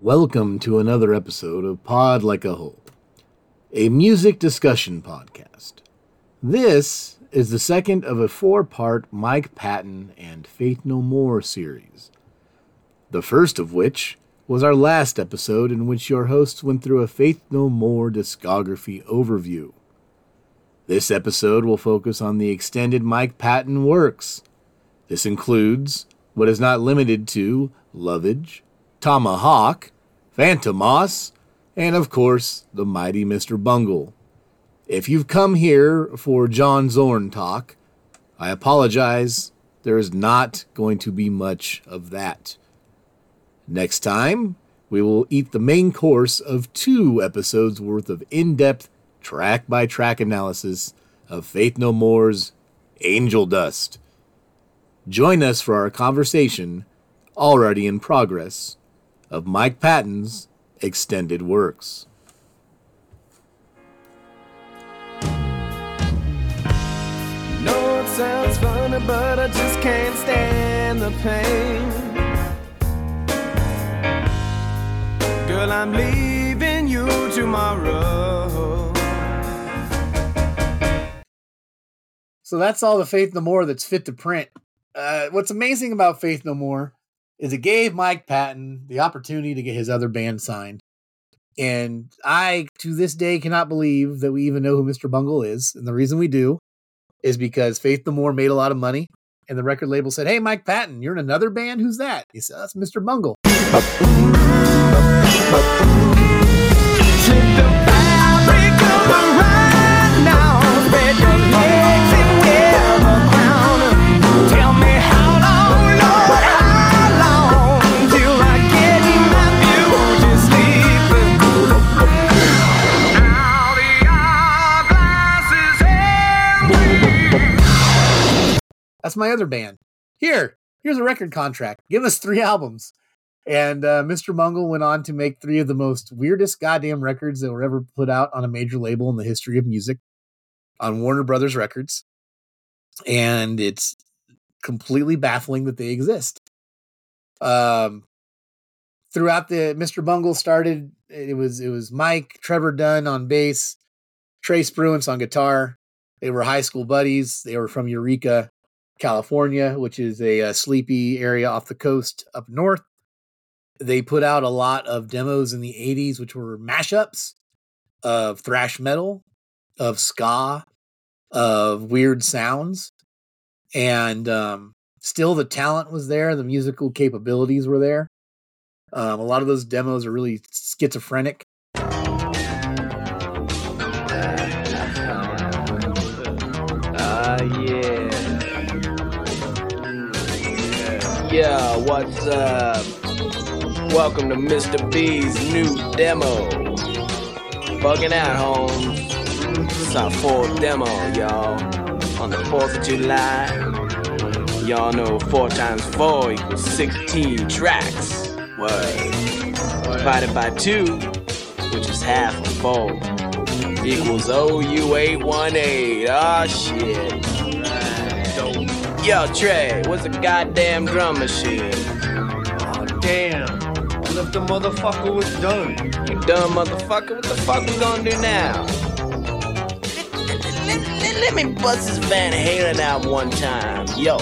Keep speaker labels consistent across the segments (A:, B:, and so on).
A: Welcome to another episode of Pod Like a Hole, a music discussion podcast. This is the second of a four part Mike Patton and Faith No More series. The first of which was our last episode, in which your hosts went through a Faith No More discography overview. This episode will focus on the extended Mike Patton works. This includes, but is not limited to, Lovage, Tomahawk, Fantômas, and of course, the mighty Mr. Bungle. If you've come here for John Zorn talk, I apologize. There is not going to be much of that. Next time, we will eat the main course of two episodes worth of in depth, track by track analysis of Faith No More's Angel Dust. Join us for our conversation, already in progress, of Mike Patton's extended works.
B: No, it sounds funny, but I just can't stand the pain. Girl, I'm leaving you tomorrow.
A: So that's all the Faith No More that's fit to print. Uh, what's amazing about Faith No More is it gave Mike Patton the opportunity to get his other band signed. And I, to this day, cannot believe that we even know who Mr. Bungle is. And the reason we do is because Faith No More made a lot of money. And the record label said, Hey, Mike Patton, you're in another band? Who's that? He said, That's Mr. Bungle.
B: Take the
A: That's my other band. Here, here's a record contract. Give us three albums. And uh, Mr. Bungle went on to make three of the most weirdest goddamn records that were ever put out on a major label in the history of music on Warner Brothers Records. And it's completely baffling that they exist. Um, throughout the Mr. Bungle started, it was it was Mike, Trevor Dunn on bass, Trey Spruance on guitar. They were high school buddies. They were from Eureka, California, which is a, uh sleepy area off the coast up north. They put out a lot of demos in the 80s, which were mashups of thrash metal, of ska, of weird sounds. And um, still, the talent was there, the musical capabilities were there. Um, a lot of those demos are really schizophrenic.
C: What's up? Welcome to Mr. B's new demo. Bugging out, home. It's our full demo, y'all. On the 4th of July. Y'all know 4 times 4 equals 16 tracks. Word. Divided by 2, which is half of 4, equals OU818. Ah, shit. Yo, Trey, what's a goddamn drum machine?
D: Oh, damn. What if the motherfucker was done?
C: You dumb motherfucker, what the fuck we gonna do now? Let, let- let- let me bust this Van Halen out one time. Yo,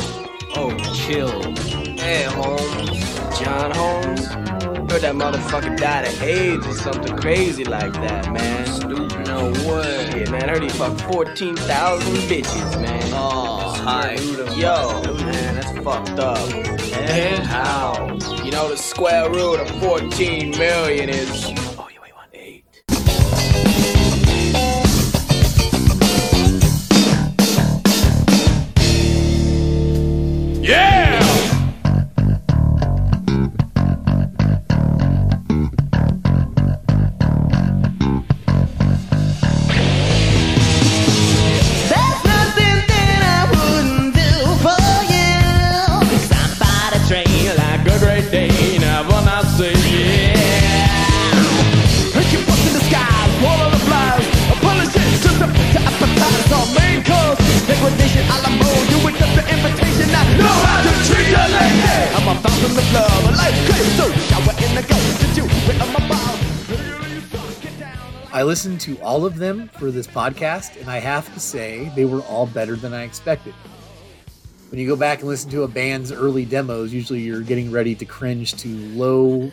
D: Oh, chill. Hey, Holmes.
C: John Holmes. Heard that motherfucker died of AIDS or something crazy like that, man.
D: Stupid. No way.
C: Yeah, man, I heard he fucked 14,000 bitches, man.
D: Oh, hi.
C: Yo, man, that's fucked up.
D: And
C: How? You know the square root of 14 million is.
A: Listened to all of them for this podcast, and I have to say they were all better than I expected. When you go back and listen to a band's early demos, usually you're getting ready to cringe to low,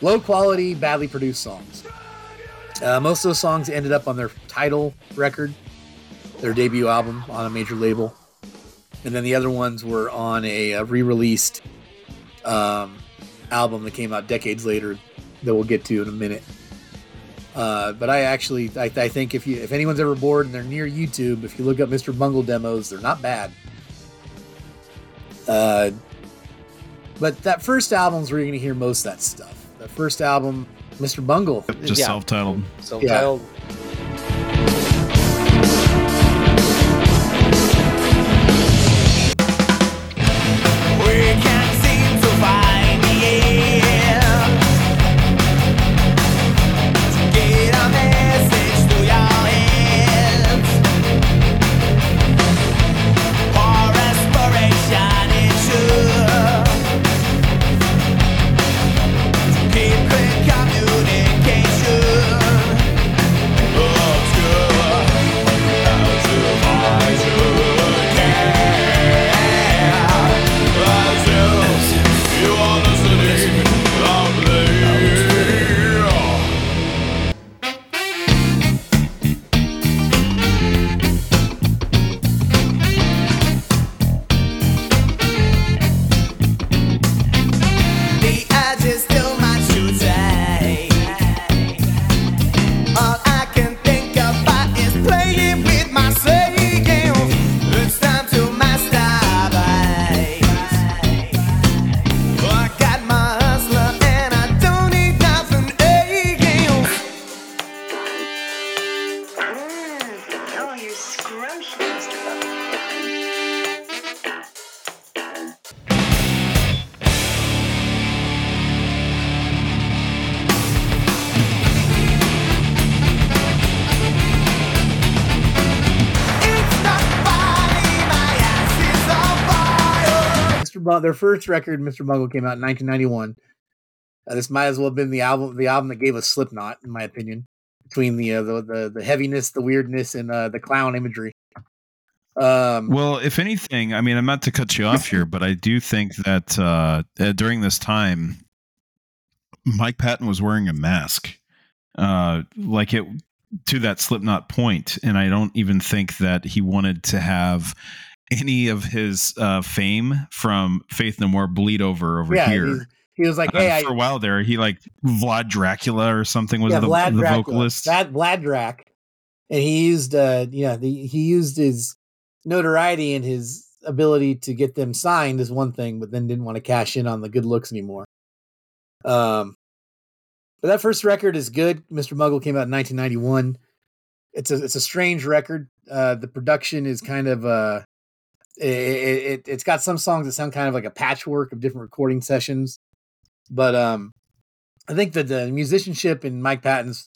A: low quality, badly produced songs. Uh, most of those songs ended up on their title record, their debut album on a major label, and then the other ones were on a, a re-released um, album that came out decades later that we'll get to in a minute. Uh, but I actually, I, I think if you, if anyone's ever bored and they're near YouTube, if you look up Mr. Bungle demos, they're not bad. Uh, but that first album's where you're going to hear most of that stuff. That first album, Mr. Bungle,
E: Just
C: Yeah.
E: self-titled.
C: Self-titled.
B: We
A: Bungle, their first record, Mr. Bungle, came out in 1991. Uh, this might as well have been the album, the album that gave us Slipknot, in my opinion, between the uh, the, the the heaviness, the weirdness, and uh, the clown imagery. Um,
E: Well, if anything, I mean, I'm not to cut you off here, but I do think that uh, uh, during this time, Mike Patton was wearing a mask, uh, like it to that Slipknot point, and I don't even think that he wanted to have any of his uh, fame from Faith No More bleed over over
A: yeah,
E: here.
A: he was like,
E: Uh,
A: "Hey, I,
E: for a while there, he like Vlad Dracula or something was
A: yeah,
E: the,
A: Vlad
E: the
A: Dracula,
E: vocalist.
A: Vlad, Vlad Drac, and he used, uh, yeah, the, he used his notoriety and his ability to get them signed is one thing, but then didn't want to cash in on the good looks anymore. Um, but that first record is good. Mr. Bungle came out in 1991. It's a it's a strange record. Uh, the production is kind of uh, it, it it's got some songs that sound kind of like a patchwork of different recording sessions, but um, I think that the musicianship and Mike Patton's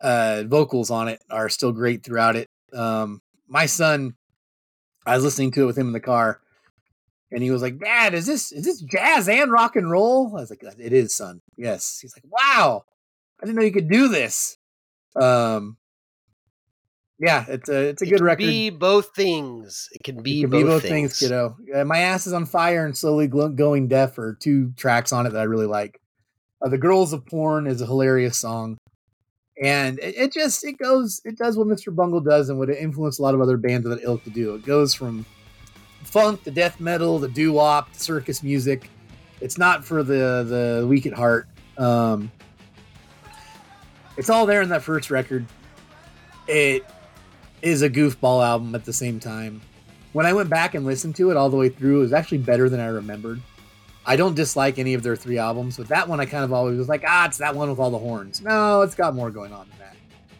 A: uh, vocals on it are still great throughout it. Um, my son, I was listening to it with him in the car, and he was like, "Dad, is this is this jazz and rock and roll?" I was like, "It is, son. Yes." He's like, "Wow, I didn't know you could do this." Um, yeah, it's a it's a
F: It
A: good
F: can
A: record.
F: Be both things. It can be,
A: It can
F: both,
A: be both
F: things.
A: things, kiddo. Uh, My ass is on fire and slowly glo- going deaf are two tracks on it that I really like. Uh, the Girls of Porn is a hilarious song, and it, it just it goes it does what Mr. Bungle does and what it influenced a lot of other bands of that ilk to do. It goes from funk to death metal, the doo wop, the circus music. It's not for the the weak at heart. Um, it's all there in that first record. It is a goofball album at the same time. When I went back and listened to it all the way through, it was actually better than I remembered. I don't dislike any of their three albums, but that one I kind of always was like, ah, it's that one with all the horns. No, it's got more going on than that.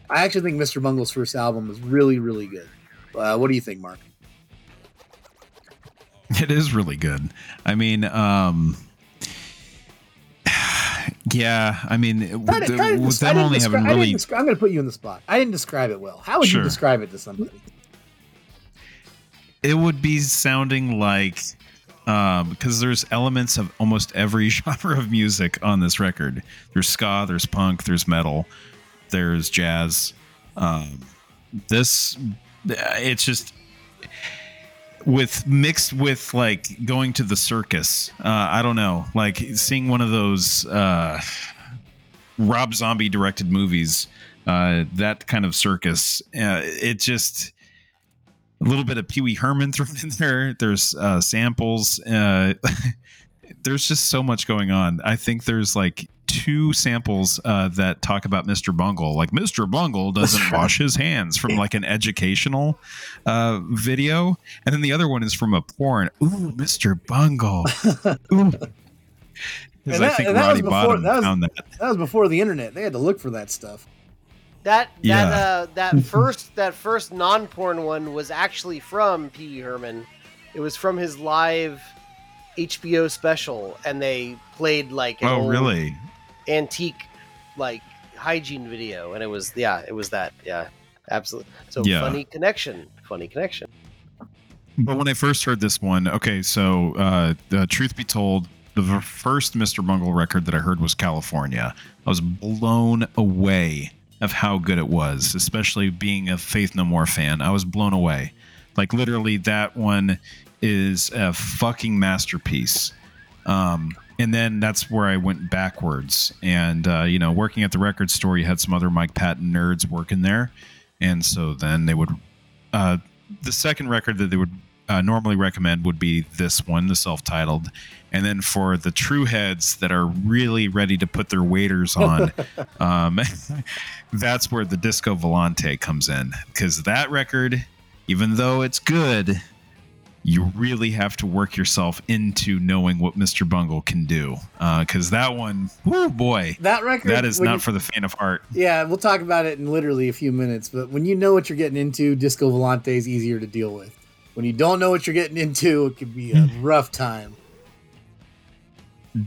A: I actually think Mr. Bungle's first album was really, really good. Uh, what do you think, Mark?
E: It is really good. I mean, um, yeah. I mean,
A: Try to- try to
E: with
A: I
E: them only
A: descri-
E: having really,
A: descri- I'm going to put you in the spot. I didn't describe it well. How would
E: Sure.
A: you describe it to somebody?
E: it would be sounding like um because there's elements of almost every genre of music on this record. There's ska, there's punk, there's metal. there's jazz. Um, this, it's just with mixed with like going to the circus. Uh, I don't know, like seeing one of those uh, Rob Zombie directed movies, uh, that kind of circus. Uh, it just a little bit of Pee Wee Herman thrown in there. There's uh, samples. Uh, there's just so much going on. I think there's like two samples uh, that talk about Mr. Bungle. Like Mr. Bungle doesn't wash his hands from like an educational uh, video, and then the other one is from a porn. Ooh, Mr. Bungle. Ooh. Because
A: And
E: I
A: that-
E: think
A: and that
E: Roddy
A: was before-
E: Bottom
A: that was-
E: found that.
A: That was before the internet. They had to look for that stuff.
F: That
E: Yeah.
F: that uh, that first that first non porn one was actually from Pee Wee Herman. It was from his live HBO special, and they played like an
E: Oh,
F: old
E: really?
F: Antique like hygiene video, and it was yeah, it was that yeah, absolutely. So
E: Yeah.
F: funny connection, funny connection.
E: But when I first heard this one, okay, so uh, the truth be told, the first Mr. Bungle record that I heard was California. I was blown away of how good it was, especially being a Faith No More fan. I was blown away. Like literally, that one is a fucking masterpiece. Um, and then that's where I went backwards. And uh, you know, working at the record store, you had some other Mike Patton nerds working there, and so then they would uh, the second record that they would uh, normally recommend would be this one, the self-titled, and then for the true heads that are really ready to put their waders on, um, that's where the Disco Volante comes in. Because that record, even though it's good, you really have to work yourself into knowing what Mr. Bungle can do because that one, whoo boy,
A: That record.
E: that is not
A: you-
E: for the faint of heart.
A: Yeah, we'll talk about it in literally a few minutes. But when you know what you're getting into, Disco Volante is easier to deal with. When you don't know what you're getting into, it could be a rough time.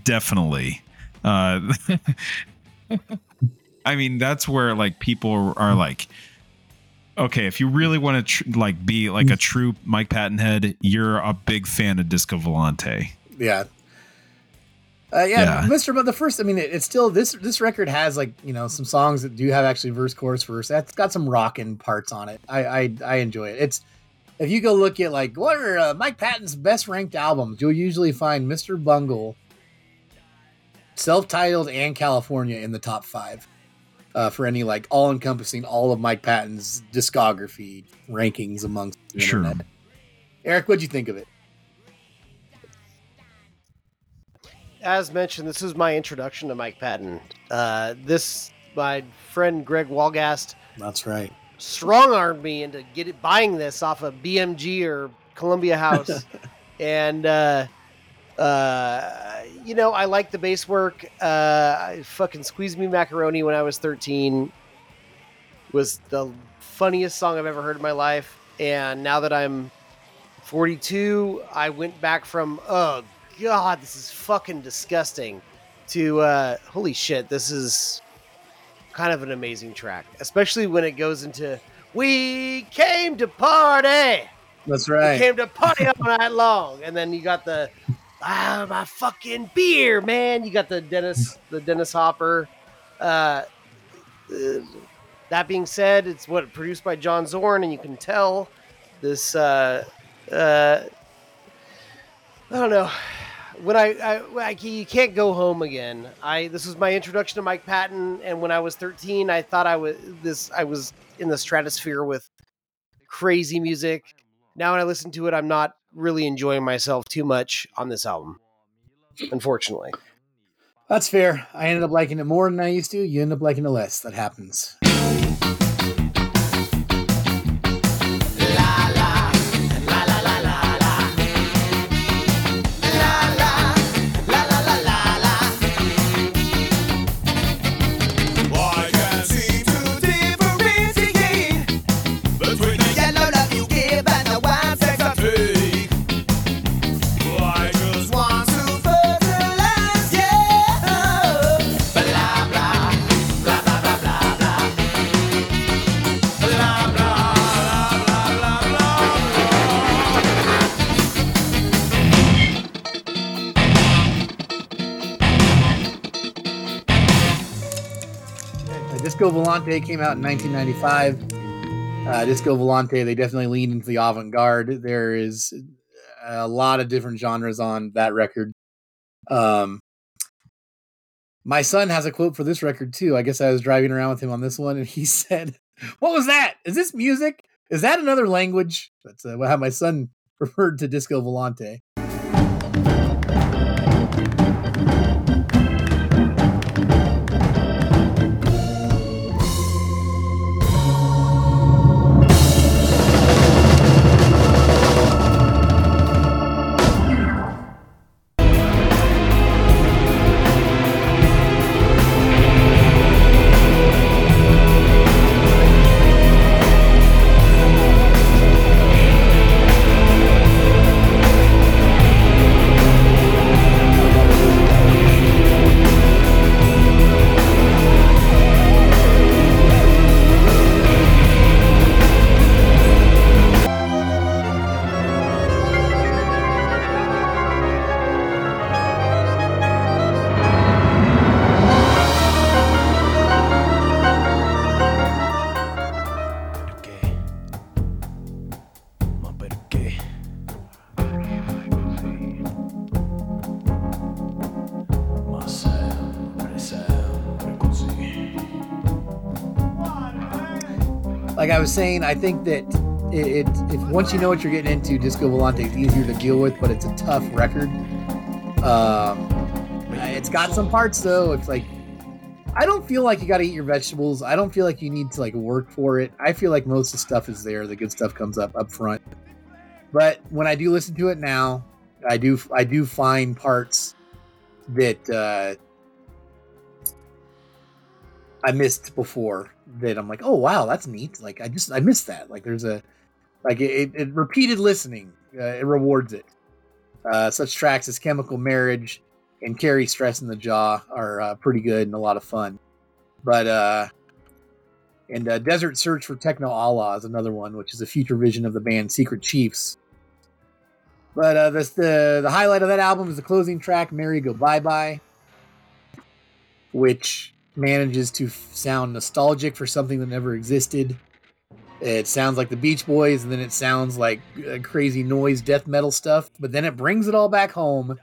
E: definitely uh i mean that's where like people are like okay if you really want to tr- like be like a true mike patton head you're a big fan of disco volante
A: Yeah. Uh, yeah,
E: Yeah.
A: Mr. But the first, I mean, it, it's still this. This record has like you know some songs that do have actually verse, chorus, verse. That's got some rocking parts on it. I I, I enjoy it. It's if you go look at like what are uh, Mike Patton's best ranked albums, you'll usually find Mr. Bungle, self-titled, and California in the top five uh, for any like all-encompassing all of Mike Patton's discography rankings amongst the
E: Sure.
A: internet. Eric, what'd you think of it?
F: As mentioned, this is my introduction to Mike Patton. Uh, this my friend Greg Wolgast
A: That's right.
F: strong armed me into get it, buying this off of BMG or Columbia House, and uh, uh, you know I like the bass work. Uh, I fucking squeezed me macaroni when I was thirteen was the funniest song I've ever heard in my life, and now that I'm 42, I went back from oh god, this is fucking disgusting to uh, holy shit, this is kind of an amazing track, especially when it goes into "We came to party,
A: That's right.
F: we came to party all night long," and then you got the ah my fucking beer, man. You got the Dennis the Dennis Hopper. Uh, that being said, it's what produced by John Zorn, and you can tell this. Uh, uh, I don't know when I, I, I you can't go home again. I this was my introduction to Mike Patton, and when I was 13, I thought I was this I was in the stratosphere with crazy music. Now when I listen to it, I'm not really enjoying myself too much on this album. Unfortunately,
A: That's fair. I ended up liking it more than I used to. You end up liking it less. That happens. Disco Volante came out in 1995. Uh, Disco Volante, they definitely leaned into the avant garde. There is a lot of different genres on that record. Um, my son has a quote for this record too. I guess I was driving around with him on this one, and he said, "What was that? Is this music? Is that another language?" That's uh, how my son referred to Disco Volante. Saying, I think that it, it if once you know what you're getting into, Disco Volante is easier to deal with, but it's a tough record. Um, it's got some parts though. It's like I don't feel like you got to eat your vegetables. I don't feel like you need to like work for it. I feel like most of the stuff is there. The good stuff comes up up front. But when I do listen to it now, I do I do find parts that uh, I missed before that I'm like, oh wow, that's neat. Like I just I missed that. Like there's a like it, it repeated listening, uh, it rewards it. Uh, such tracks as Chemical Marriage and Carry Stress in the Jaw are uh, pretty good and a lot of fun. But uh, and uh, Desert Search for Techno Allah is another one, which is a future vision of the band Secret Chiefs. But uh, this, the the highlight of that album is the closing track, "Merry Go Bye Bye," which manages to sound nostalgic for something that never existed. It sounds like the Beach Boys, and then it sounds like uh, crazy noise death metal stuff. But then it brings it all back home,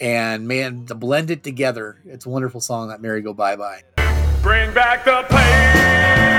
A: and man, to blend it together, it's a wonderful song. That "Merry Go Bye Bye."
G: Bring back the pain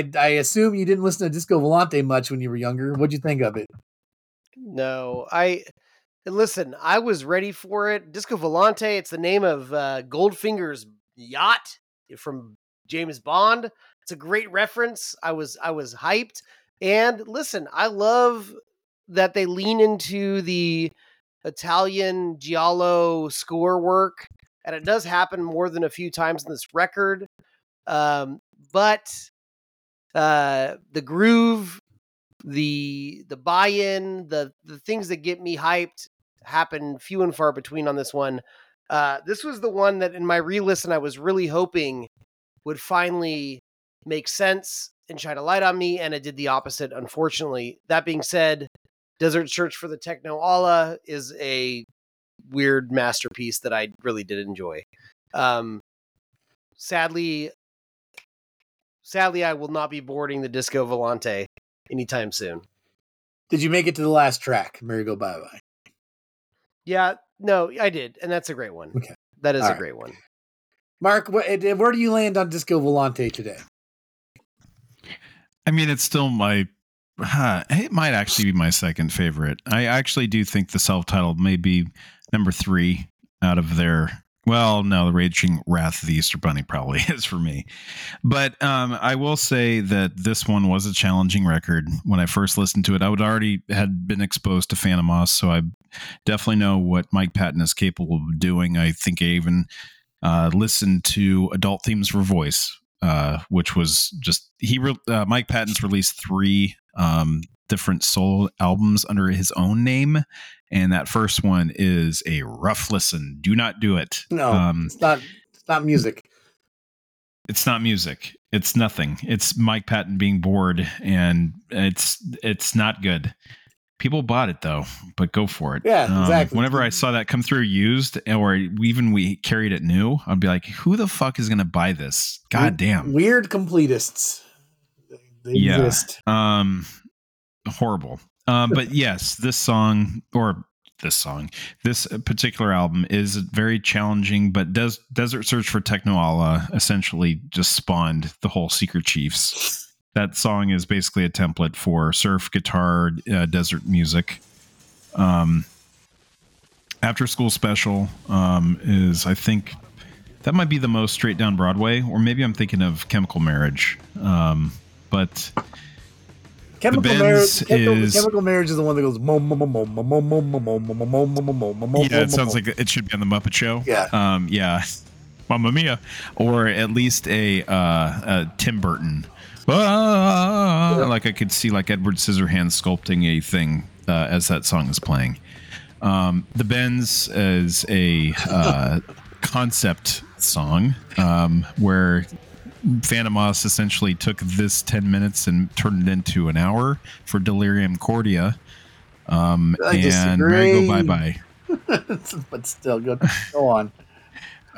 A: I, I assume you didn't listen to Disco Volante much when you were younger. What'd you think of it?
F: No, I listen. I was ready for it. Disco Volante. It's the name of uh, Goldfinger's yacht from James Bond. It's a great reference. I was I was hyped. And listen, I love that they lean into the Italian giallo score work, and it does happen more than a few times in this record. Um, but uh, the groove the the buy-in, the the things that get me hyped happen few and far between on this one. Uh, this was the one that in my re-listen I was really hoping would finally make sense and shine a light on me, and it did the opposite, unfortunately. That being said, Desert Search for the Techno Allah is a weird masterpiece that I really did enjoy. Um, sadly, sadly, I will not be boarding the Disco Volante anytime soon.
A: Did you make it to the last track, Merry Go Bye Bye?
F: Yeah, no, I did, and that's a great one.
A: Okay.
F: That is
A: All
F: a
A: right.
F: great one.
A: Mark, wh- eh, where do you land on Disco Volante today?
E: I mean, it's still my. Huh, it might actually be my second favorite. I actually do think the self-titled may be number three out of their. Well, no, the Raging Wrath of the Easter Bunny probably is for me, but um, I will say that this one was a challenging record. When I first listened to it, I would already had been exposed to Fantômas, so I definitely know what Mike Patton is capable of doing. I think I even uh, listened to Adult Themes for Voice, uh, which was just he. Re- uh, Mike Patton's released three um, different solo albums under his own name, and that first one is a rough listen. Do not do it.
A: No,
E: um,
A: it's not. It's not music.
E: it's not music. It's nothing. It's Mike Patton being bored, and it's it's not good. People bought it though, but go for it.
A: Yeah,
E: Um,
A: exactly.
E: Whenever I saw that come through used, or even we carried it new, I'd be like, "Who the fuck is going to buy this? God damn!"
A: Weird completists. They
E: Yeah.
A: exist.
E: Um, horrible. Um, but yes, this song or this song, this particular album is very challenging. But Des- Desert Search for Techno Allah essentially just spawned the whole Secret Chiefs. That song is basically a template for surf guitar uh, desert music. Um, After School Special um, is, I think, that might be the most straight down Broadway, or maybe I'm thinking of Chemical Marriage. Um, but
A: Chemical marriage. Chemical,
E: is-
A: chemical marriage is the one that goes mo mo mo mo mo mo mo mo mo mo mo mo mo mo mo mo.
E: yeah, it sounds like it should be on the Muppet Show.
A: Yeah.
E: um, yeah, Mamma Mia, or at least a, uh, a Tim Burton. Ah, Like I could see like Edward Scissorhands sculpting a thing uh, as that song is playing. Um, the Bends is a uh, concept song um, where Fantômas essentially took this 10 minutes and turned it into an hour for Delirium Cordia. Um,
A: I
E: and Merry Go. Bye Bye.
A: but still, go go on.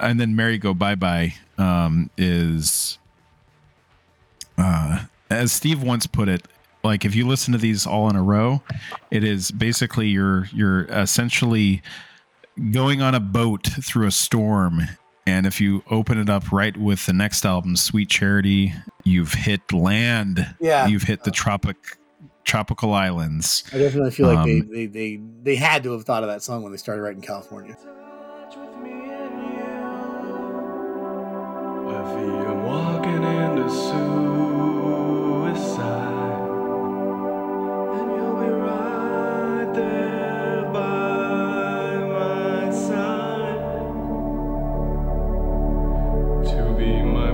E: and then Merry Go Bye Bye um, is, uh, as Steve once put it, like if you listen to these all in a row, it is basically you're you're essentially going on a boat through a storm. And if you open it up right with the next album, Sweet Charity, you've hit land.
A: Yeah.
E: You've hit the tropic tropical islands.
A: I definitely feel like they,
E: Um,
A: they they they had to have thought of that song when they started writing California.
G: I feel I'm walking into suicide,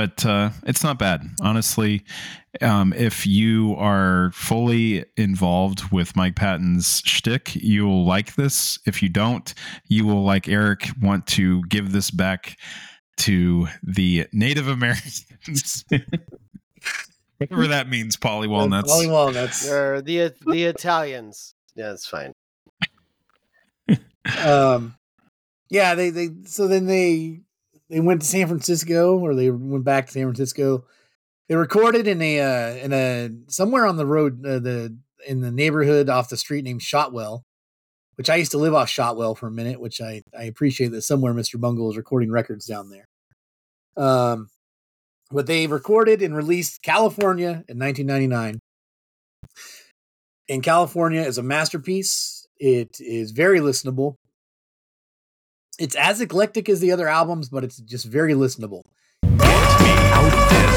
E: but uh, it's not bad, honestly. Um, if you are fully involved with Mike Patton's shtick, you will like this. If you don't, you will, like Eric, want to give this back to the Native Americans. Whatever that means, Paulie Walnuts.
A: Paulie Walnuts.
F: Or the the Italians. Yeah, it's fine.
A: um yeah they they so then they they went to san francisco or they went back to san francisco. They recorded in a uh in a somewhere on the road uh, the in the neighborhood off the street named shotwell which i used to live off shotwell for a minute which i i appreciate that somewhere mr bungle is recording records down there. Um but they recorded and released california in 1999 and california is a masterpiece. It is very listenable it's as eclectic as the other albums, but it's just very listenable.
B: Find my suicide.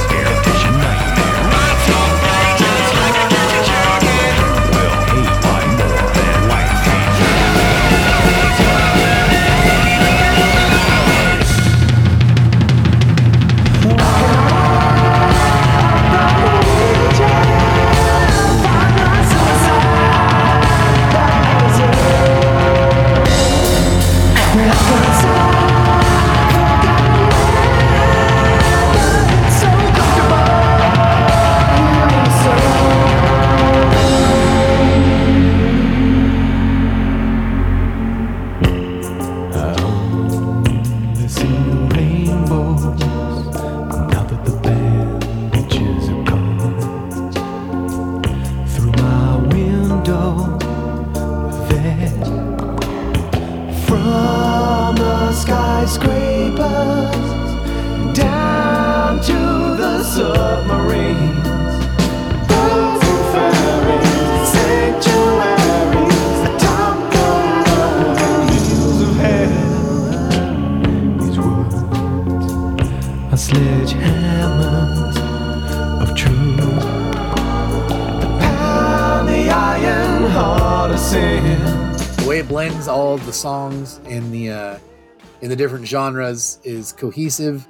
A: The different genres is cohesive.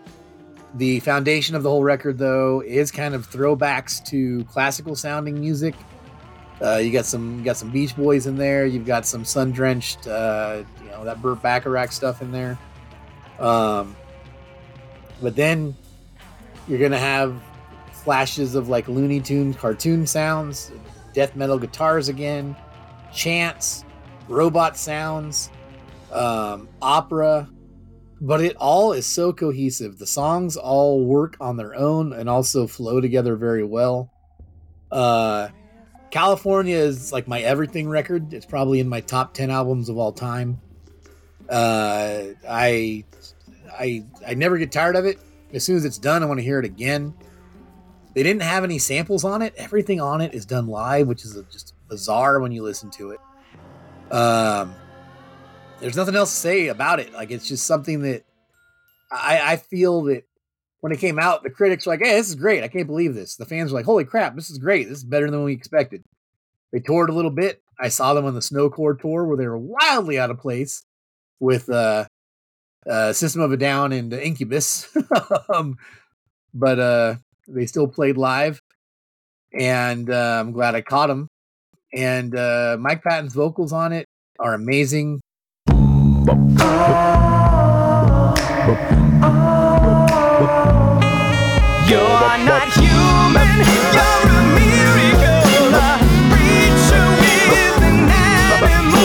A: The foundation of the whole record, though, is kind of throwbacks to classical sounding music. Uh, you got some you got some Beach Boys in there. You've got some sun drenched, uh, you know, that Burt Bacharach stuff in there. Um, but then you're gonna have flashes of like Looney Tunes cartoon sounds, death metal guitars again, chants, robot sounds, um, opera, but it all is so cohesive. The songs all work on their own and also flow together very well. Uh, California is like my everything record. It's probably in my top 10 albums of all time. Uh, I, I, I never get tired of it. As soon as it's done, I want to hear it again. They didn't have any samples on it. Everything on it is done live, which is just bizarre when you listen to it. Um, there's nothing else to say about it. Like it's just something that I, I feel that when it came out, the critics were like, "Hey, this is great! I can't believe this." The fans were like, "Holy crap, this is great! This is better than we expected." They toured a little bit. I saw them on the SnoCore tour where they were wildly out of place with uh, uh, System of a Down and Incubus, um, but uh, they still played live, and uh, I'm glad I caught them. And uh, Mike Patton's vocals on it are amazing.
B: You're not human, you're a miracle. A creature with an animal.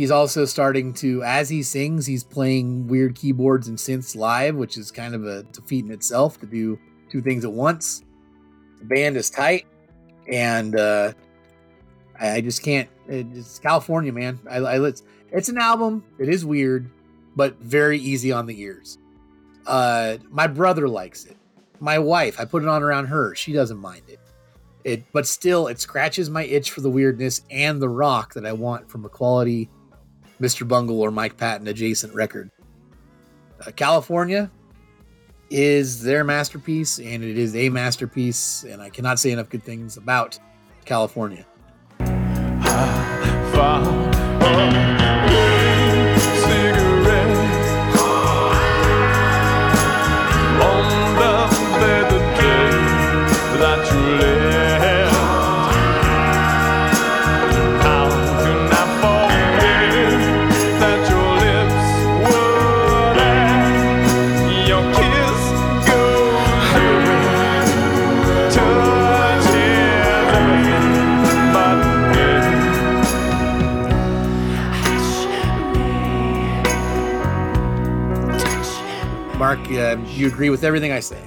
A: He's also starting to, as he sings, he's playing weird keyboards and synths live, which is kind of a feat in itself to do two things at once. The band is tight, and uh, I, I just can't. It's California, man. I, I it's, it's an album. It is weird, but very easy on the ears. Uh, my brother likes it. My wife, I put it on around her. She doesn't mind it. It, but still, it scratches my itch for the weirdness and the rock that I want from a quality Mr. Bungle or Mike Patton adjacent record. Uh, California is their masterpiece, and it is a masterpiece, and I cannot say enough good things about California.
B: You
A: agree with everything I say?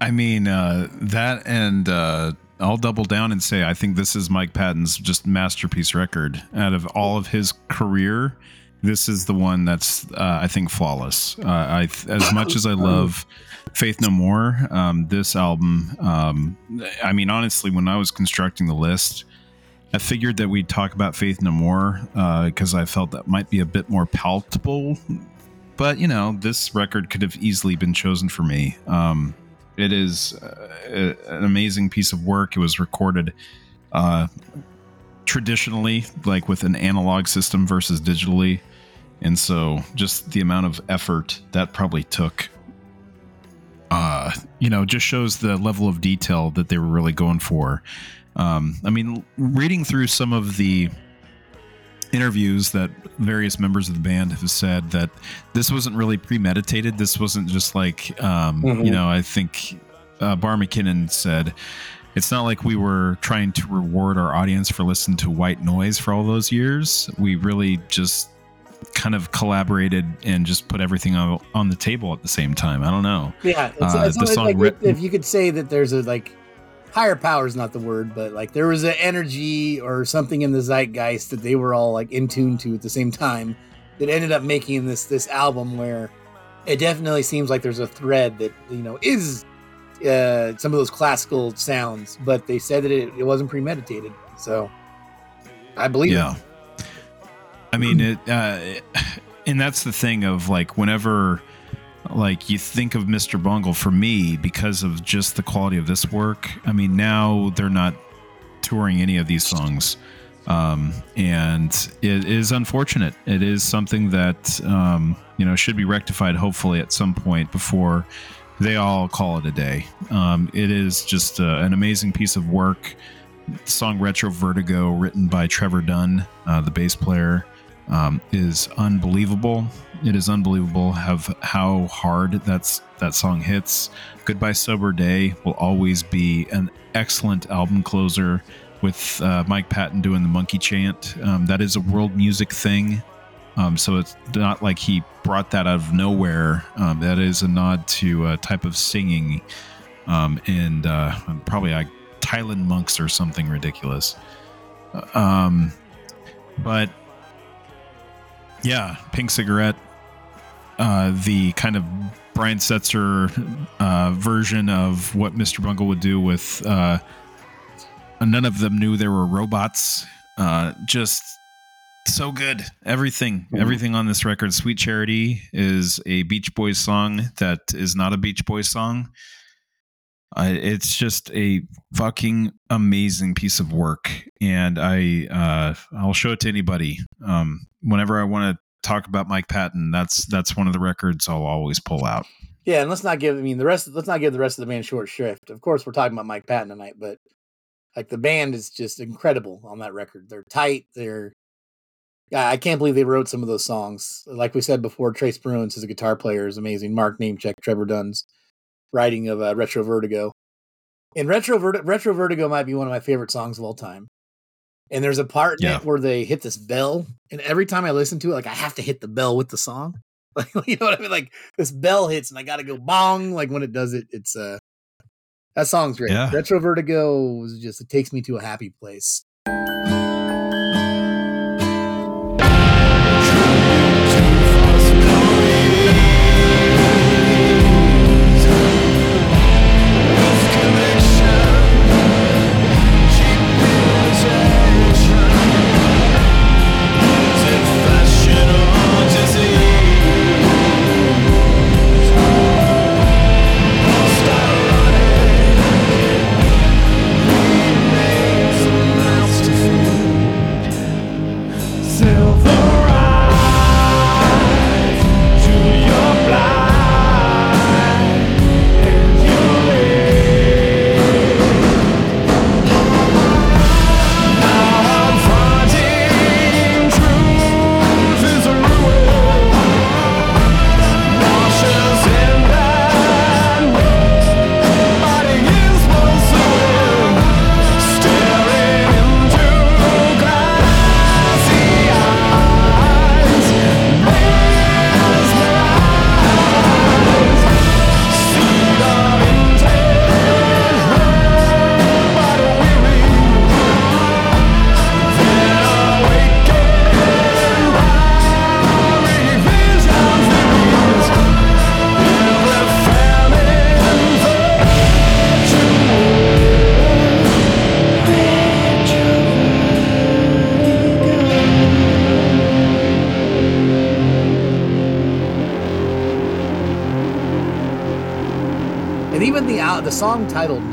E: I mean, uh, that and uh, I'll double down and say I think this is Mike Patton's just masterpiece record. Out of all of his career, this is the one that's uh, I think flawless. Uh, I as much as I love Faith No More, um, this album. Um, I mean, honestly, when I was constructing the list. I figured that we'd talk about Faith No More because I felt that might be a bit more palatable. But you know, this record could have easily been chosen for me. Um, It is uh, an amazing piece of work. It was recorded uh, traditionally, like with an analog system versus digitally, and so just the amount of effort that probably took. Uh, you know, just shows the level of detail that they were really going for. Um, I mean, reading through some of the interviews that various members of the band have said that this wasn't really premeditated. This wasn't just like, um,
A: Mhm.
E: you know, I think uh, Bar McKinnon said, it's not like we were trying to reward our audience for listening to white noise for all those years. We really just kind of collaborated and just put everything on, on the table at the same time. I don't know.
A: Yeah, it's,
E: Uh,
A: it's
E: the song
A: like if you could say that there's a like higher power is not the word, but like there was an energy or something in the zeitgeist that they were all like in tune to at the same time that ended up making this this album where it definitely seems like there's a thread that you know is uh, some of those classical sounds, but they said that it, it wasn't premeditated, so I believe it.
E: yeah i mean it uh and that's the thing of like whenever like you think of mr bungle for me because of just the quality of this work. I mean now they're not touring any of these songs. Um and it is unfortunate. It is something that um you know should be rectified hopefully at some point before they all call it a day. Um it is just uh, an amazing piece of work. Song Retro Vertigo, written by Trevor Dunn, uh, the bass player, um, is unbelievable. It is unbelievable have how hard that's that song hits. Goodbye Sober Day will always be an excellent album closer with uh, Mike Patton doing the monkey chant. Um, that is a world music thing. Um, so it's not like he brought that out of nowhere. Um, that is a nod to a type of singing um, and uh, probably like Thailand monks or something ridiculous. Um, but yeah, Pink Cigarette, uh, the kind of Brian Setzer uh, version of what Mr. Bungle would do with uh, none of them knew there were robots. Uh, just so good. Everything, everything on this record. Sweet Charity is a Beach Boys song that is not a Beach Boys song. It's just a fucking amazing piece of work, and I uh, I'll show it to anybody. Um, whenever I want to talk about Mike Patton, that's that's one of the records I'll always pull out.
A: Yeah, and let's not give. I mean, the rest. Let's not give the rest of the band short shrift. Of course, we're talking about Mike Patton tonight, but like the band is just incredible on that record. They're tight. They're. I can't believe they wrote some of those songs. Like we said before, Trey Spruance a guitar player is amazing. Mark Namecheck, Trevor Dunn's writing of uh, Retro Vertigo. And Retro Retro Vertigo might be one of my favorite songs of all time. And there's a part in
E: Yeah.
A: it where they hit this bell, and every time I listen to it, like I have to hit the bell with the song. Like you know what I mean? Like this bell hits, and I got to go bong. Like when it does it, it's uh that song's great.
E: Yeah.
A: Retro Vertigo was just it takes me to a happy place.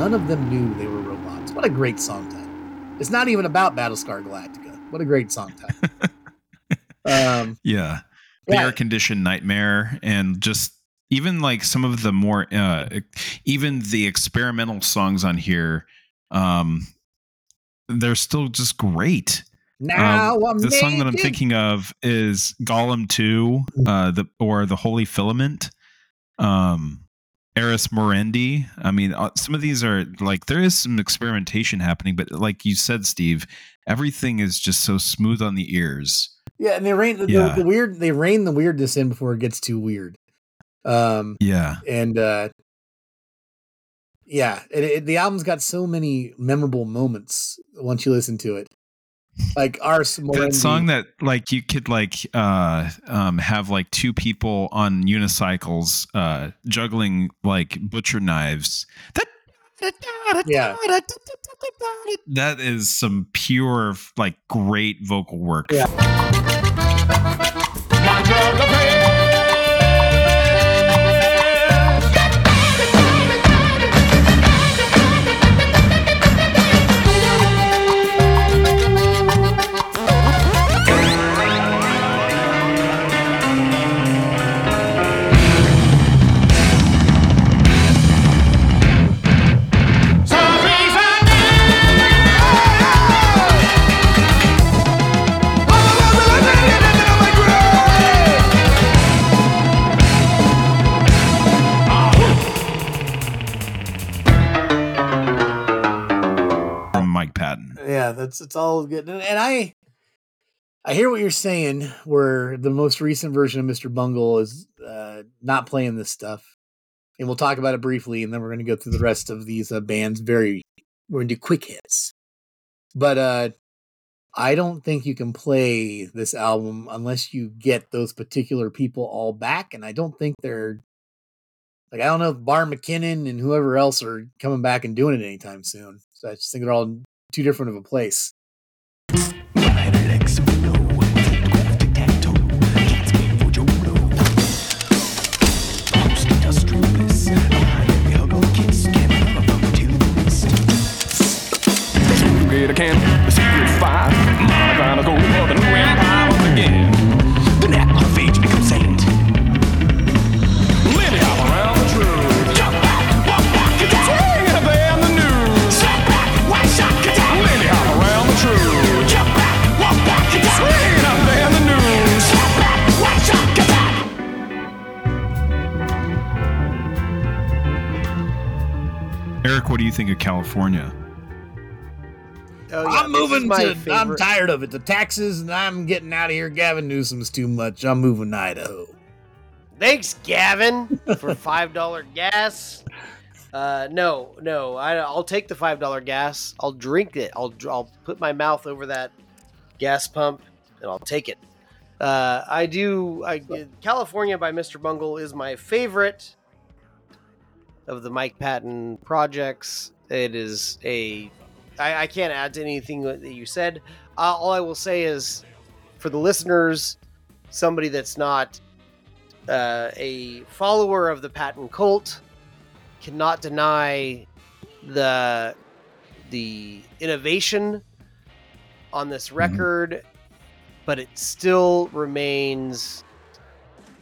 A: None of them knew they were robots. What a great song title. It's not even about Battlestar Galactica. What a great song title. um,
E: Yeah. The
A: Yeah.
E: air conditioned nightmare and just even like some of the more uh even the experimental songs on here um they're still just great.
A: now
E: Um,
A: I'm
E: the song that I'm thinking of is Golem 2 uh the or the Holy Filament. Um Ars Moriendi. I mean, uh, some of these are like there is some experimentation happening, but like you said, Steve, everything is just so smooth on the ears.
A: Yeah, and they rein the,
E: Yeah.
A: the weird they rein the weirdness in before it gets too weird. Um
E: Yeah.
A: and uh yeah, it, it, the album's got so many memorable moments once you listen to it. Like Ars
E: that song that like you could like uh um have like two people on unicycles uh juggling like butcher knives that
A: Yeah.
E: that is some pure like great vocal work
A: Yeah. Yeah, that's it's all good. And, I I hear what you're saying where the most recent version of Mr. Bungle is uh not playing this stuff. And we'll talk about it briefly and then we're going to go through the rest of these uh, bands very we're going to do quick hits. But uh I don't think you can play this album unless you get those particular people all back and I don't think they're like I don't know if Bar McKinnon and whoever else are coming back and doing it anytime soon. So I just think they're all too different of a place.
B: Can,
E: Eric, what do you think of California?
F: Oh, yeah,
A: I'm moving
F: my
A: to. I'm tired of it. The taxes, and I'm getting out of here. Gavin Newsom's too much. I'm moving to Idaho.
F: Thanks, Gavin, for five dollar gas. Uh, no, no, I, I'll take the five dollar gas. I'll drink it. I'll I'll put my mouth over that gas pump and I'll take it. Uh, I do. I California by Mr. Bungle is my favorite of the Mike Patton projects. It is a. I, I can't add to anything that you said. Uh, all I will say is, for the listeners, somebody that's not uh, a follower of the Patton cult cannot deny the the innovation on this record, but it still remains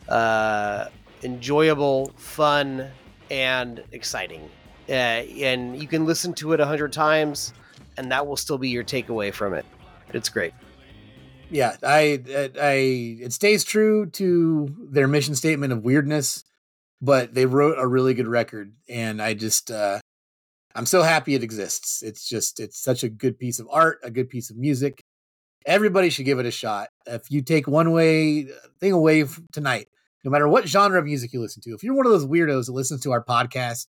F: uh, enjoyable, fun, and exciting. Uh, and you can listen to it a hundred times, and that will still be your takeaway from it. It's great.
A: Yeah, I, I, it stays true to their mission statement of weirdness, but they wrote a really good record, and I just, uh, I'm so happy it exists. It's just, it's such a good piece of art, a good piece of music. Everybody should give it a shot. If you take one way thing away tonight, no matter what genre of music you listen to, if you're one of those weirdos that listens to our podcast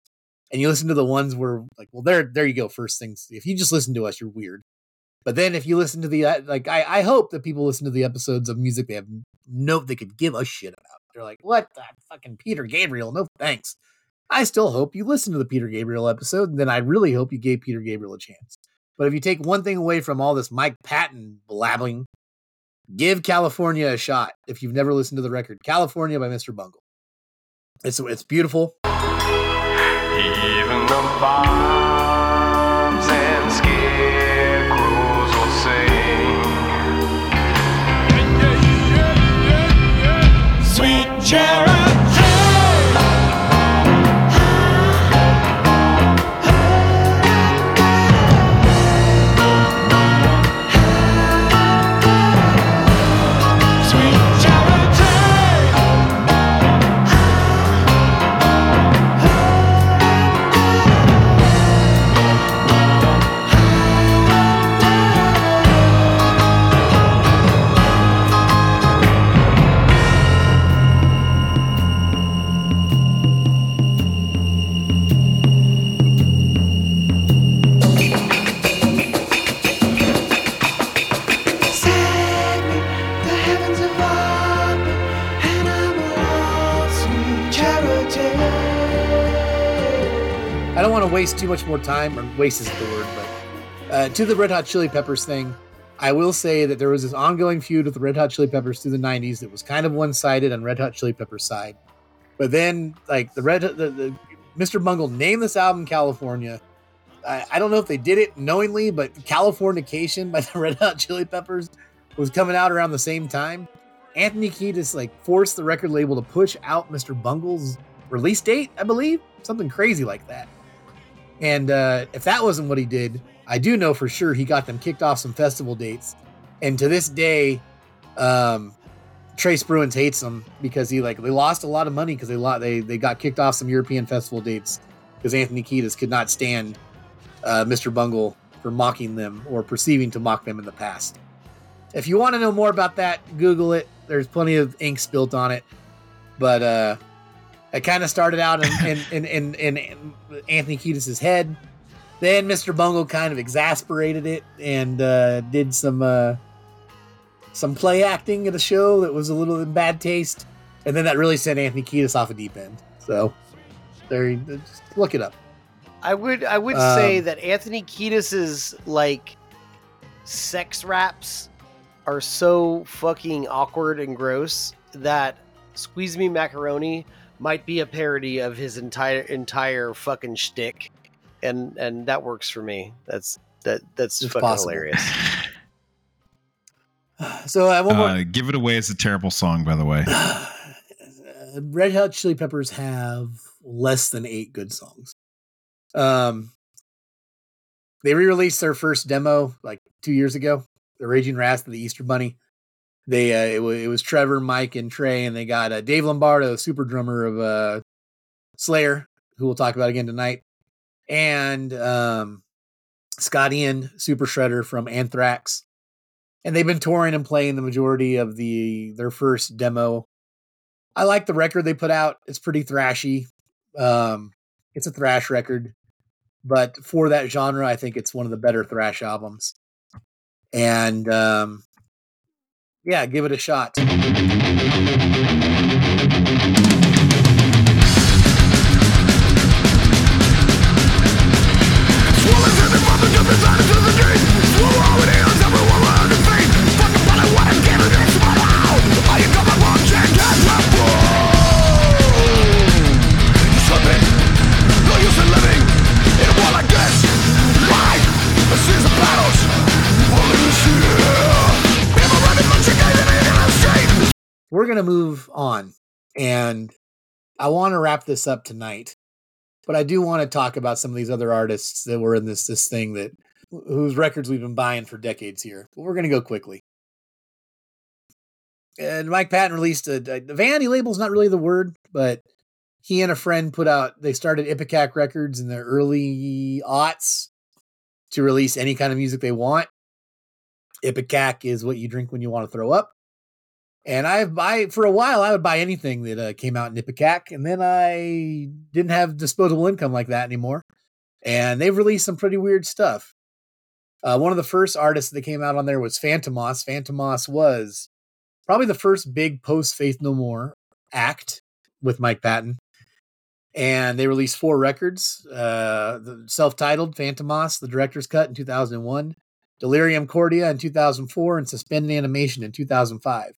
A: and you listen to the ones where, like, well, there, there you go. First things, if you just listen to us, you're weird. But then if you listen to the uh, like, I, I hope that people listen to the episodes of music they have no they could give a shit about. They're like, what the fucking Peter Gabriel? No thanks. I still hope you listen to the Peter Gabriel episode, and then I really hope you gave Peter Gabriel a chance. But if you take one thing away from all this Mike Patton blabbing, give California a shot. If you've never listened to the record, California by Mr. Bungle. It's it's beautiful. Want to waste too much more time, or waste is the word, but uh, to the Red Hot Chili Peppers thing, I will say that there was this ongoing feud with the Red Hot Chili Peppers through the '90s that was kind of one-sided on Red Hot Chili Peppers' side, but then like the Red, the, the Mr. Bungle named this album California. I, I don't know if they did it knowingly, but Californication by the Red Hot Chili Peppers was coming out around the same time. Anthony Kiedis like forced the record label to push out Mr. Bungle's release date, I believe, something crazy like that. And uh, if that wasn't what he did, I do know for sure he got them kicked off some festival dates. And to this day, um, Trey Spruance hates them because he like they lost a lot of money because they lot they they got kicked off some European festival dates because Anthony Kiedis could not stand uh, Mr. Bungle for mocking them or perceiving to mock them in the past. If you want to know more about that, Google it. There's plenty of ink spilt on it. But uh, it kind of started out in, in, in, in, in Anthony Kiedis' head. Then Mr. Bungle kind of exasperated it and uh, did some uh, some play acting at a show that was a little in bad taste. And then that really sent Anthony Kiedis off a deep end. So there, you- just look it up.
F: I would I would say
A: Um,
F: that Anthony Kiedis's like sex raps are so fucking awkward and gross that Squeeze Me Macaroni might be a parody of his entire entire fucking shtick, and and that works for me. That's that that's
A: It's
F: fucking
A: possible.
F: hilarious.
A: So uh, one more.
E: Uh, Give It Away is a terrible song, by the way.
A: Red Hot Chili Peppers have less than eight good songs. Um, they re-released their first demo like two years ago, "The Raging Wrath of the Easter Bunny." They uh, it, wa- it was Trevor, Mike, and Trey, and they got uh, Dave Lombardo, super drummer of uh, Slayer, who we'll talk about again tonight, and um, Scott Ian, super shredder from Anthrax, and they've been touring and playing the majority of the their first demo I like the record they put out. It's pretty thrashy. Um, it's a thrash record, but for that genre, I think it's one of the better thrash albums. And um, yeah, give it a shot. We're gonna move on, and I want to wrap this up tonight. But I do want to talk about some of these other artists that were in this this thing that whose records we've been buying for decades here. But we're gonna go quickly. And Mike Patton released a, a vanity label's not really the word, but he and a friend put out they started Ipecac Records in the early aughts to release any kind of music they want. Ipecac is what you drink when you want to throw up. And I buy for a while I would buy anything that uh, came out in Ipecac, and then I didn't have disposable income like that anymore. And they've released some pretty weird stuff. Uh, one of the first artists that came out on there was Fantômas. Fantômas was probably the first big post Faith No More act with Mike Patton. And they released four records uh, the self-titled Fantômas, the director's cut in 2001, Delirium Cordia in 2004, and Suspended Animation in 2005.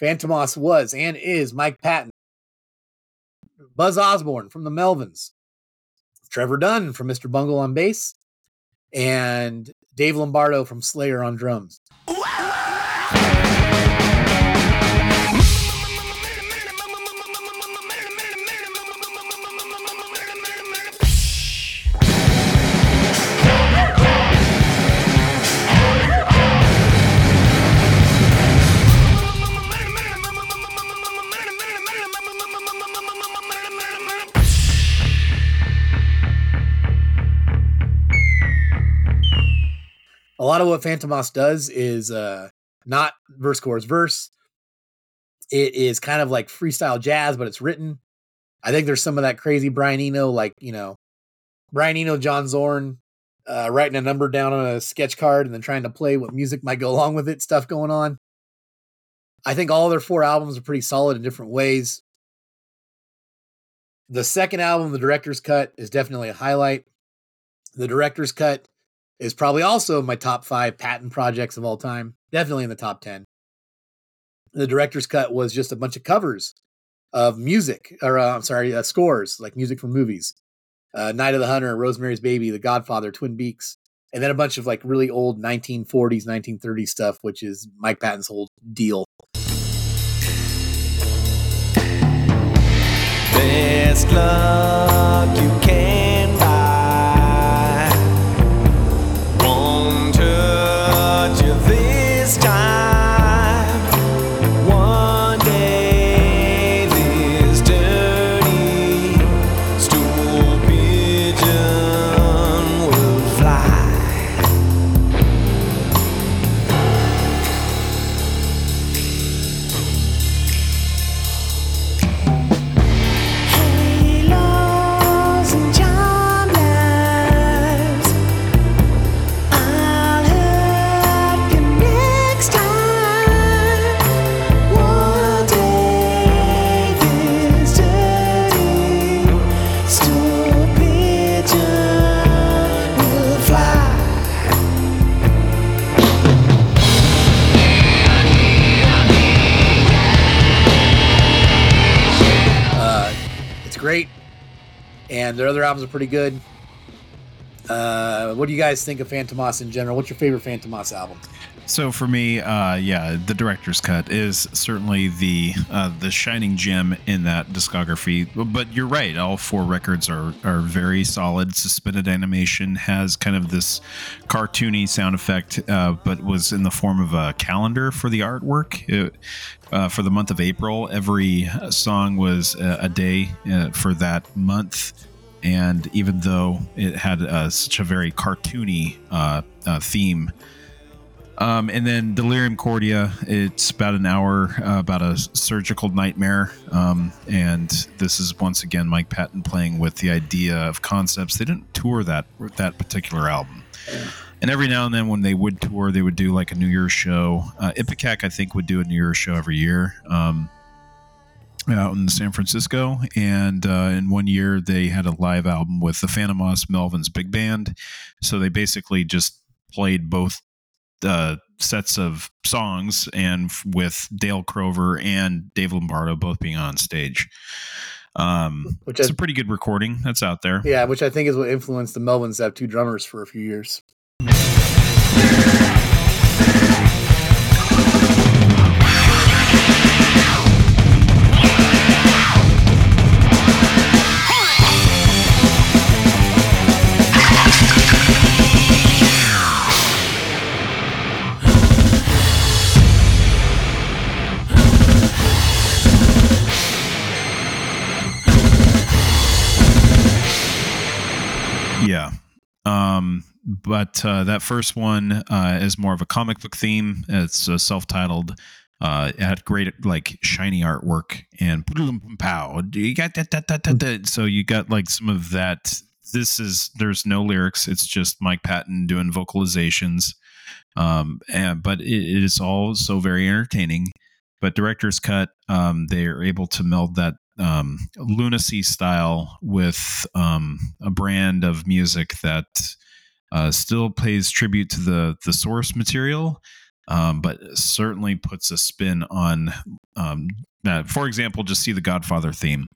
A: Fantômas was and is Mike Patton, Buzz Osborne from the Melvins, Trevor Dunn from Mr. Bungle on bass, and Dave Lombardo from Slayer on drums. A lot of what Fantômas does is uh not verse chorus verse. It is kind of like freestyle jazz, but it's written. I think there's some of that crazy Brian Eno, like you know, Brian Eno, John Zorn, uh, writing a number down on a sketch card and then trying to play what music might go along with it. Stuff going on. I think all their four albums are pretty solid in different ways. The second album, the director's cut, is definitely a highlight. The director's cut is probably also my top five Patton projects of all time. Definitely in the top 10. The director's cut was just a bunch of covers of music, or uh, I'm sorry, uh, scores, like music from movies. Uh, Night of the Hunter, Rosemary's Baby, The Godfather, Twin Peaks, and then a bunch of like really old 1940s, 1930s stuff, which is Mike Patton's whole deal.
B: Best luck you
A: albums are pretty good. Uh, what do you guys think of Fantômas in general? What's your favorite Fantômas album?
E: So for me, uh, yeah, the director's cut is certainly the uh, the shining gem in that discography. But you're right; all four records are are very solid. Suspended animation has kind of this cartoony sound effect, uh, but was in the form of a calendar for the artwork. It, uh, for the month of April, every song was a, a day uh, for that month. And even though it had uh, such a very cartoony uh, uh, theme, um, and then Delirium Cordia, it's about an hour, uh, about a surgical nightmare. Um, and this is once again Mike Patton playing with the idea of concepts. They didn't tour that that particular album. And every now and then, when they would tour, they would do like a New Year's show. Uh, Ipecac, I think, would do a New Year's show every year um, out in San Francisco. And uh, in one year, they had a live album with the Phantom Fantômas Melvin's Big Band. So they basically just played both uh, sets of songs and with Dale Crover and Dave Lombardo both being on stage. Um,
A: Which
E: it's a pretty good recording that's out there.
A: Yeah, which I think is what influenced the Melvins to have two drummers for a few years.
E: Um, but uh, that first one uh, is more of a comic book theme. It's uh, self-titled. Uh, it had great like shiny artwork and pow. You got that, that, that, that, that. So you got like some of that. This is there's no lyrics. It's just Mike Patton doing vocalizations. Um, and but it, it is all so very entertaining. But director's cut, um, they are able to meld that um, lunacy style with um, a brand of music that uh, still pays tribute to the the source material, um, but certainly puts a spin on. Um. For example, just see the Godfather theme.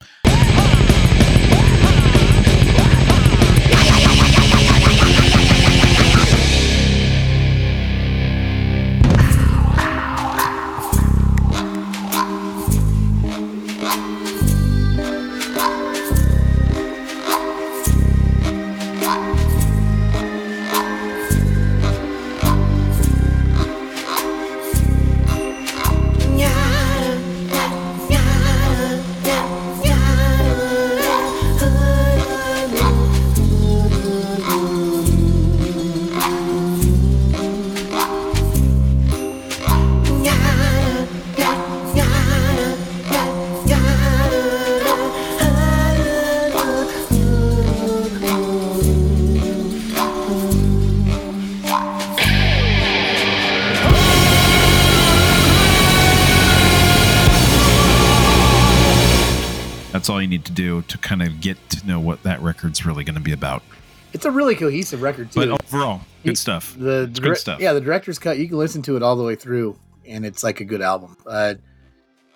E: Record's really going to be about.
A: It's a really cohesive record too.
E: But overall,
A: You-
E: good stuff.
A: the
E: It's
A: dire-
E: good stuff.
A: Yeah, the director's cut. You can listen to it all the way through, and it's like a good album. Uh,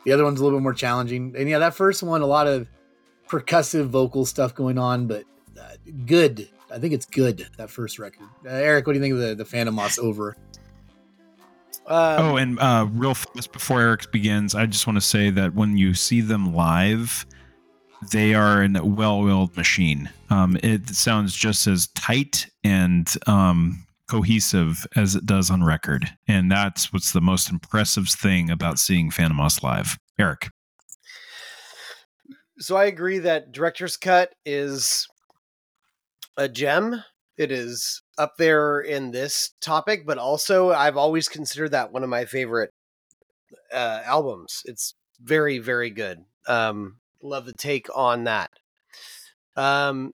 A: the other one's a little bit more challenging, and yeah, that first one a lot of percussive vocal stuff going on, but uh, good. I think it's good. That first record. Uh, Eric, what do you think of the the Fantômas over?
F: Uh,
E: Oh, and uh, real fast before Eric begins, I just want to say that when you see them live, they are an well-oiled machine. Um, it sounds just as tight and um, cohesive as it does on record, and that's what's the most impressive thing about seeing Fantômas live. Eric,
F: so I agree that director's cut is a gem. It is up there in this topic, but also I've always considered that one of my favorite uh, albums. It's very, very good. Um, love the take on that. Um,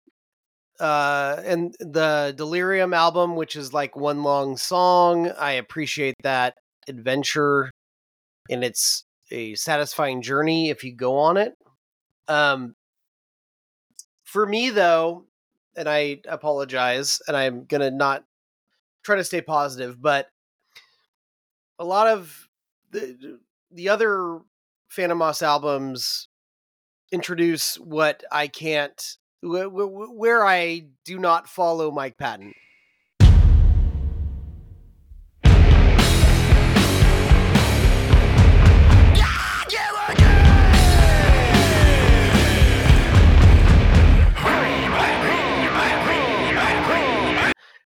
F: uh, and the Delirium album, which is like one long song, I appreciate that adventure, and it's a satisfying journey if you go on it. Um, for me though, and I apologize, and I'm gonna not try to stay positive, but a lot of the the other Fantômas albums introduce what I can't, wh- wh- where I do not follow Mike Patton.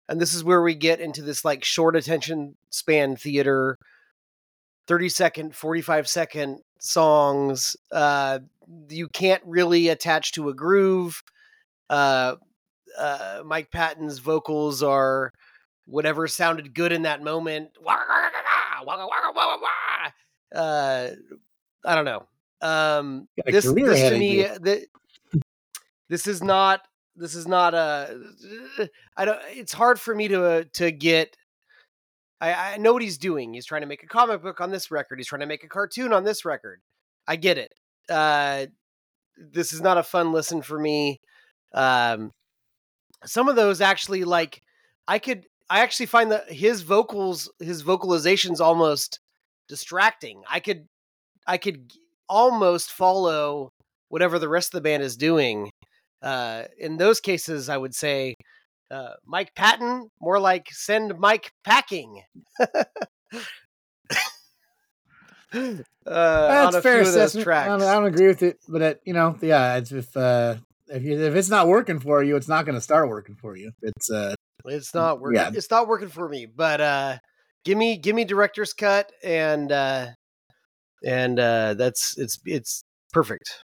F: and this is where we get into this like short attention span theater 30 second 45 second songs uh you can't really attach to a groove uh uh mike patton's vocals are whatever sounded good in that moment uh i don't know um this, this to me
A: you.
F: this is not this is not a i don't it's hard for me to uh, to get I, I know what he's doing he's trying to make a comic book on this record he's trying to make a cartoon on this record i get it uh this is not a fun listen for me um some of those actually like i could i actually find that his vocals his vocalizations almost distracting i could i could almost follow whatever the rest of the band is doing uh in those cases i would say uh mike patton more like send mike packing uh
A: That's
F: on a
A: fair
F: few of
A: assessment. I don't, I don't agree with it, but it, you know, yeah, it's if uh, if you, if it's not working for you, it's not going to start working for you. It's uh,
F: It's not working.
A: Yeah.
F: It's not working for me. But uh give me give me director's cut and uh and uh that's it's it's perfect.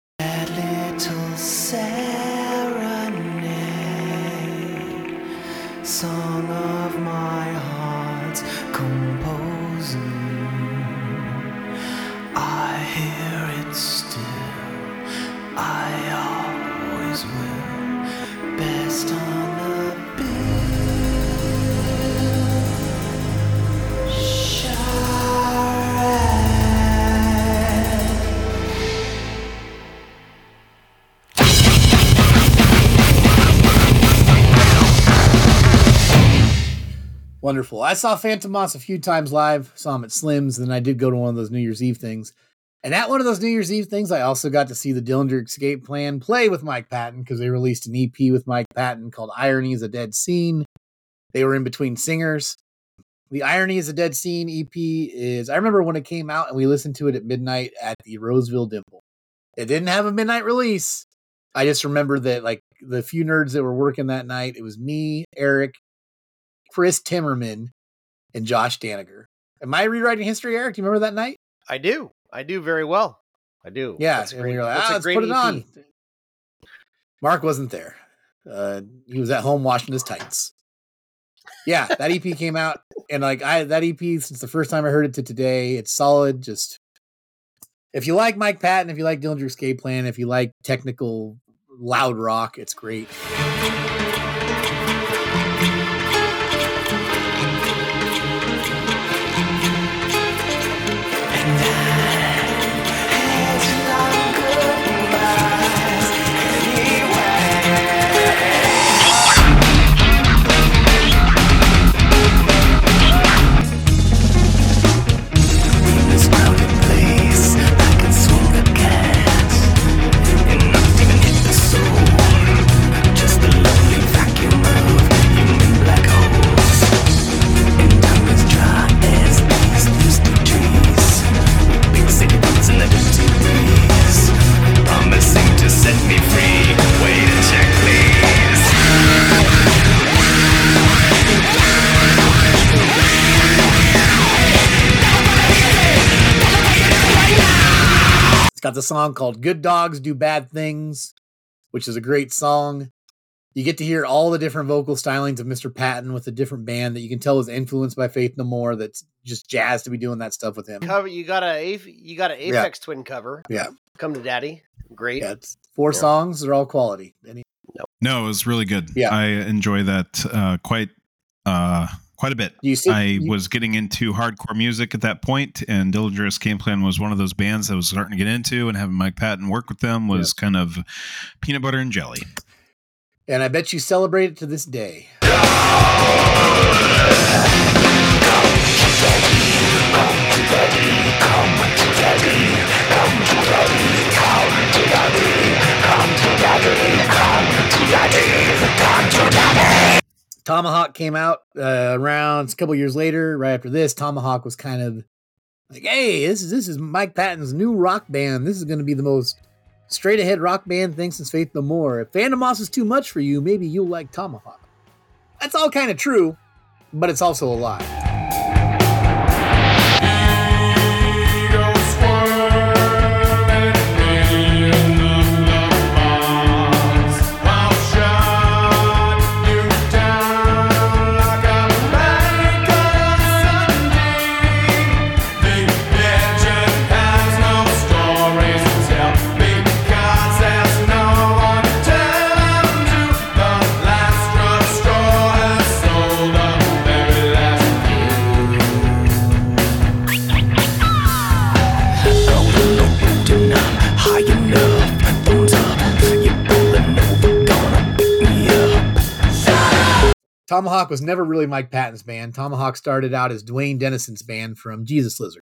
B: Song of my heart's composing. I hear it still, I always will. Best on
A: Wonderful. I saw Fantômas a few times live, saw him at Slim's, and then I did go to one of those New Year's Eve things. And at one of those New Year's Eve things, I also got to see the Dillinger Escape Plan play with Mike Patton because they released an EP with Mike Patton called Irony is a Dead Scene. They were in between singers. The Irony is a Dead Scene EP is, I remember when it came out and we listened to it at midnight at the Roseville Dimple. It didn't have a midnight release. I just remember that, like, the few nerds that were working that night, it was me, Eric, Chris Timmerman, and Josh Daniger. Am I rewriting history, Eric? Do you remember that night?
F: I do. I do very well. I do.
A: Yeah,
F: That's
A: and
F: great,
A: we were like, "Ah,
F: a
A: let's
F: great
A: put it
F: EP.
A: on. Mark wasn't there. Uh, he was at home washing his tights. Yeah, that EP came out, and like I that EP since the first time I heard it to today, it's solid. Just if you like Mike Patton, if you like Dillinger Escape Plan, if you like technical loud rock, it's great. Got the song called Good Dogs Do Bad Things, which is a great song. You get to hear all the different vocal stylings of Mr. Patton with a different band that you can tell is influenced by Faith No More. That's just jazz to be doing that stuff with him.
F: Cover you got a you got an
A: Yeah.
F: Aphex Twin cover.
A: Yeah.
F: Come to Daddy. Great.
A: Yeah, it's four
F: Yeah.
A: songs. They're all quality. Any-
E: No, it was really good.
A: Yeah.
E: I enjoy that uh, quite uh, quite a bit.
A: You see,
E: I
A: you-
E: was getting into hardcore music at that point, and Dillinger's Game Plan was one of those bands I was starting to get into, and having Mike Patton work with them was kind of peanut butter and jelly.
A: and I bet you celebrate it to this day. Tomahawk came out uh, around a couple years later. Right after this, Tomahawk was kind of like, "Hey, this is this is Mike Patton's new rock band. This is going to be the most straight ahead rock band thing since Faith No More. If Fantômas is too much for you, maybe you'll like Tomahawk." That's all kind of true, but it's also a lie. Tomahawk was never really Mike Patton's band. Tomahawk started out as Duane Denison's band from Jesus Lizard.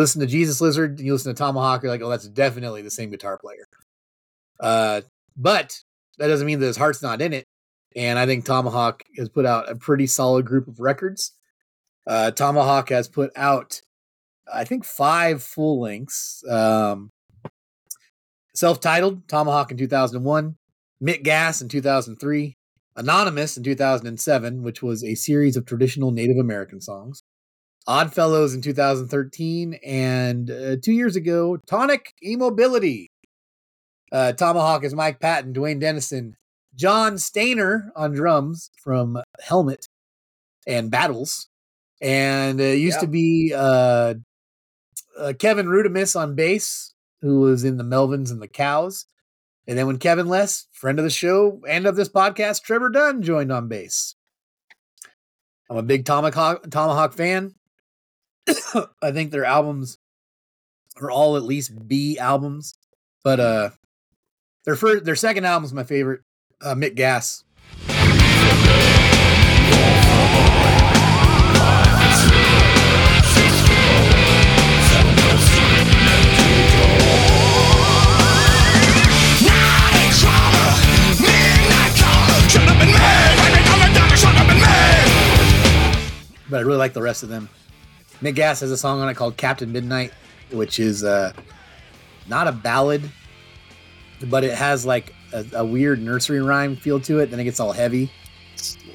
A: Listen to Jesus Lizard and you listen to Tomahawk, you're like, oh, that's definitely the same guitar player. Uh, but that doesn't mean that his heart's not in it. And I think Tomahawk has put out a pretty solid group of records. Uh, Tomahawk has put out, I think, five full lengths. Um, Self titled Tomahawk in 2001, Mit Gas in 2003, Anonymous in 2007, which was a series of traditional Native American songs. Oddfellows in 2013, and uh, two years ago, Tonic Immobility. Uh, Tomahawk is Mike Patton, Duane Denison, John Stanier on drums from Helmet and Battles, and uh, it used to be uh, uh, Kevin Rutmanis on bass, who was in the Melvins and the Cows. And then when Kevin Less, friend of the show and of this podcast, Trevor Dunn joined on bass. I'm a big Tomahawk, Tomahawk fan. I think their albums are all at least B albums, but uh, their first, their second album is my favorite. Uh, Mit Gas. but I really like the rest of them. Mit Gas has a song on it called Captain Midnight, which is uh, not a ballad, but it has like a, a weird nursery rhyme feel to it. Then it gets all heavy,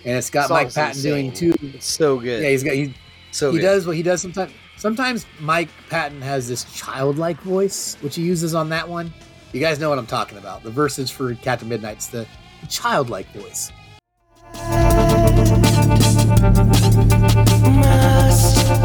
A: and it's got Mike
F: Song's
A: Patton doing
F: insane.
A: two.
F: It's so good.
A: Yeah, he's got he,
F: so
A: he
F: good.
A: does what he does sometimes. Sometimes Mike Patton has this childlike voice, which he uses on that one. You guys know what I'm talking about. The verses for Captain Midnight's the, the childlike voice.
B: Must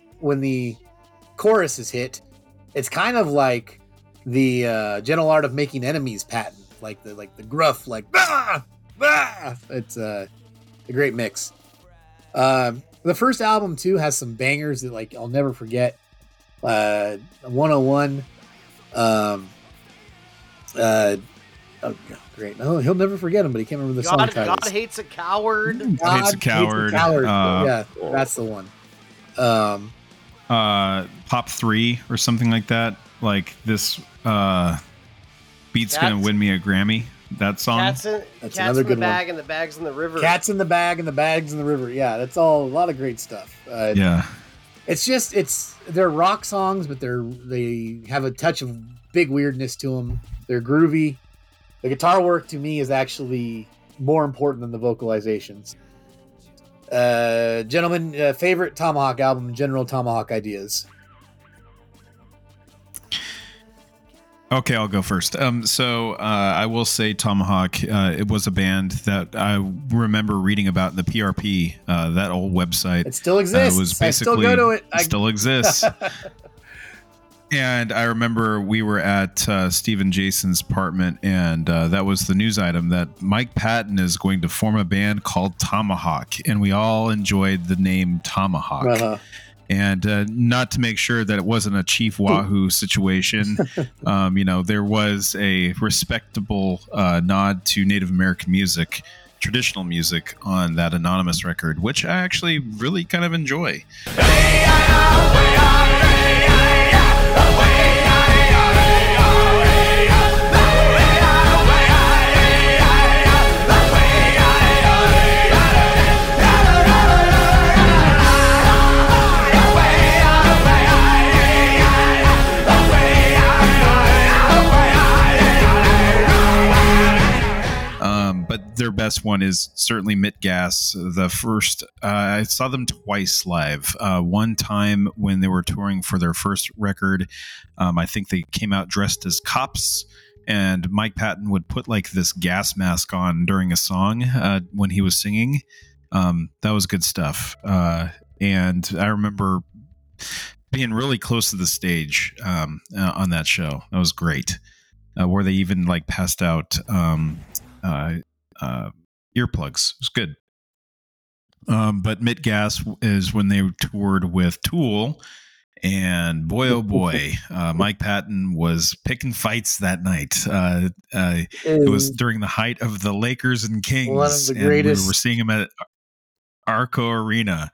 A: when the chorus is hit, it's kind of like the uh, gentle art of making enemies Patton, like the like the gruff, like bah, bah. It's uh, a great mix. Um, the first album too has some bangers that like I'll never forget. Uh, 101. Um, uh, oh, God, great. No, he'll never forget him, but he can't remember the song
F: God,
A: titles.
F: God hates a coward.
A: God
E: Hates a Coward, uh,
A: yeah, that's the one. Um,
E: uh pop three or something like that like this uh beats gonna win me a grammy that song
F: Cats in,
A: That's
F: cats
A: another
F: in the
A: good one.
F: bag and the bags in the river.
A: Cats in the bag and the bags in the river. Yeah, that's all a lot of great stuff. Uh,
E: yeah
A: it's just it's they're rock songs, but they're they have a touch of big weirdness to them. They're groovy. The guitar work to me is actually more important than the vocalizations. Uh, gentlemen, uh, favorite Tomahawk album, general Tomahawk ideas.
E: okay i'll go first um so uh i will say tomahawk uh it was a band that i remember reading about in the prp uh that old website
A: It still exists.
E: Uh, was
A: I still
E: basically
A: go to it. I,
E: still exists and i remember we were at uh, stephen jason's apartment and uh, that was the news item that mike patton is going to form a band called tomahawk and we all enjoyed the name tomahawk.
A: Uh,
E: and uh, not to make sure that it wasn't a chief wahoo situation um, you know there was a respectable uh, nod to native american music traditional music on that anonymous record which i actually really kind of enjoy their best one is certainly Mit Gas. The first, uh, I saw them twice live. Uh, one time when they were touring for their first record, um, I think they came out dressed as cops, and Mike Patton would put like this gas mask on during a song uh, when he was singing. Um, that was good stuff. Uh, and I remember being really close to the stage um, uh, on that show. That was great. Uh, where they even like passed out um, uh, uh, earplugs. It was good. Um, but Mit Gas is when they toured with Tool, and boy oh boy, uh, Mike Patton was picking fights that night. Uh, uh, it was during the height of the Lakers and Kings.
A: One of the
E: and we were seeing him at Arco Arena,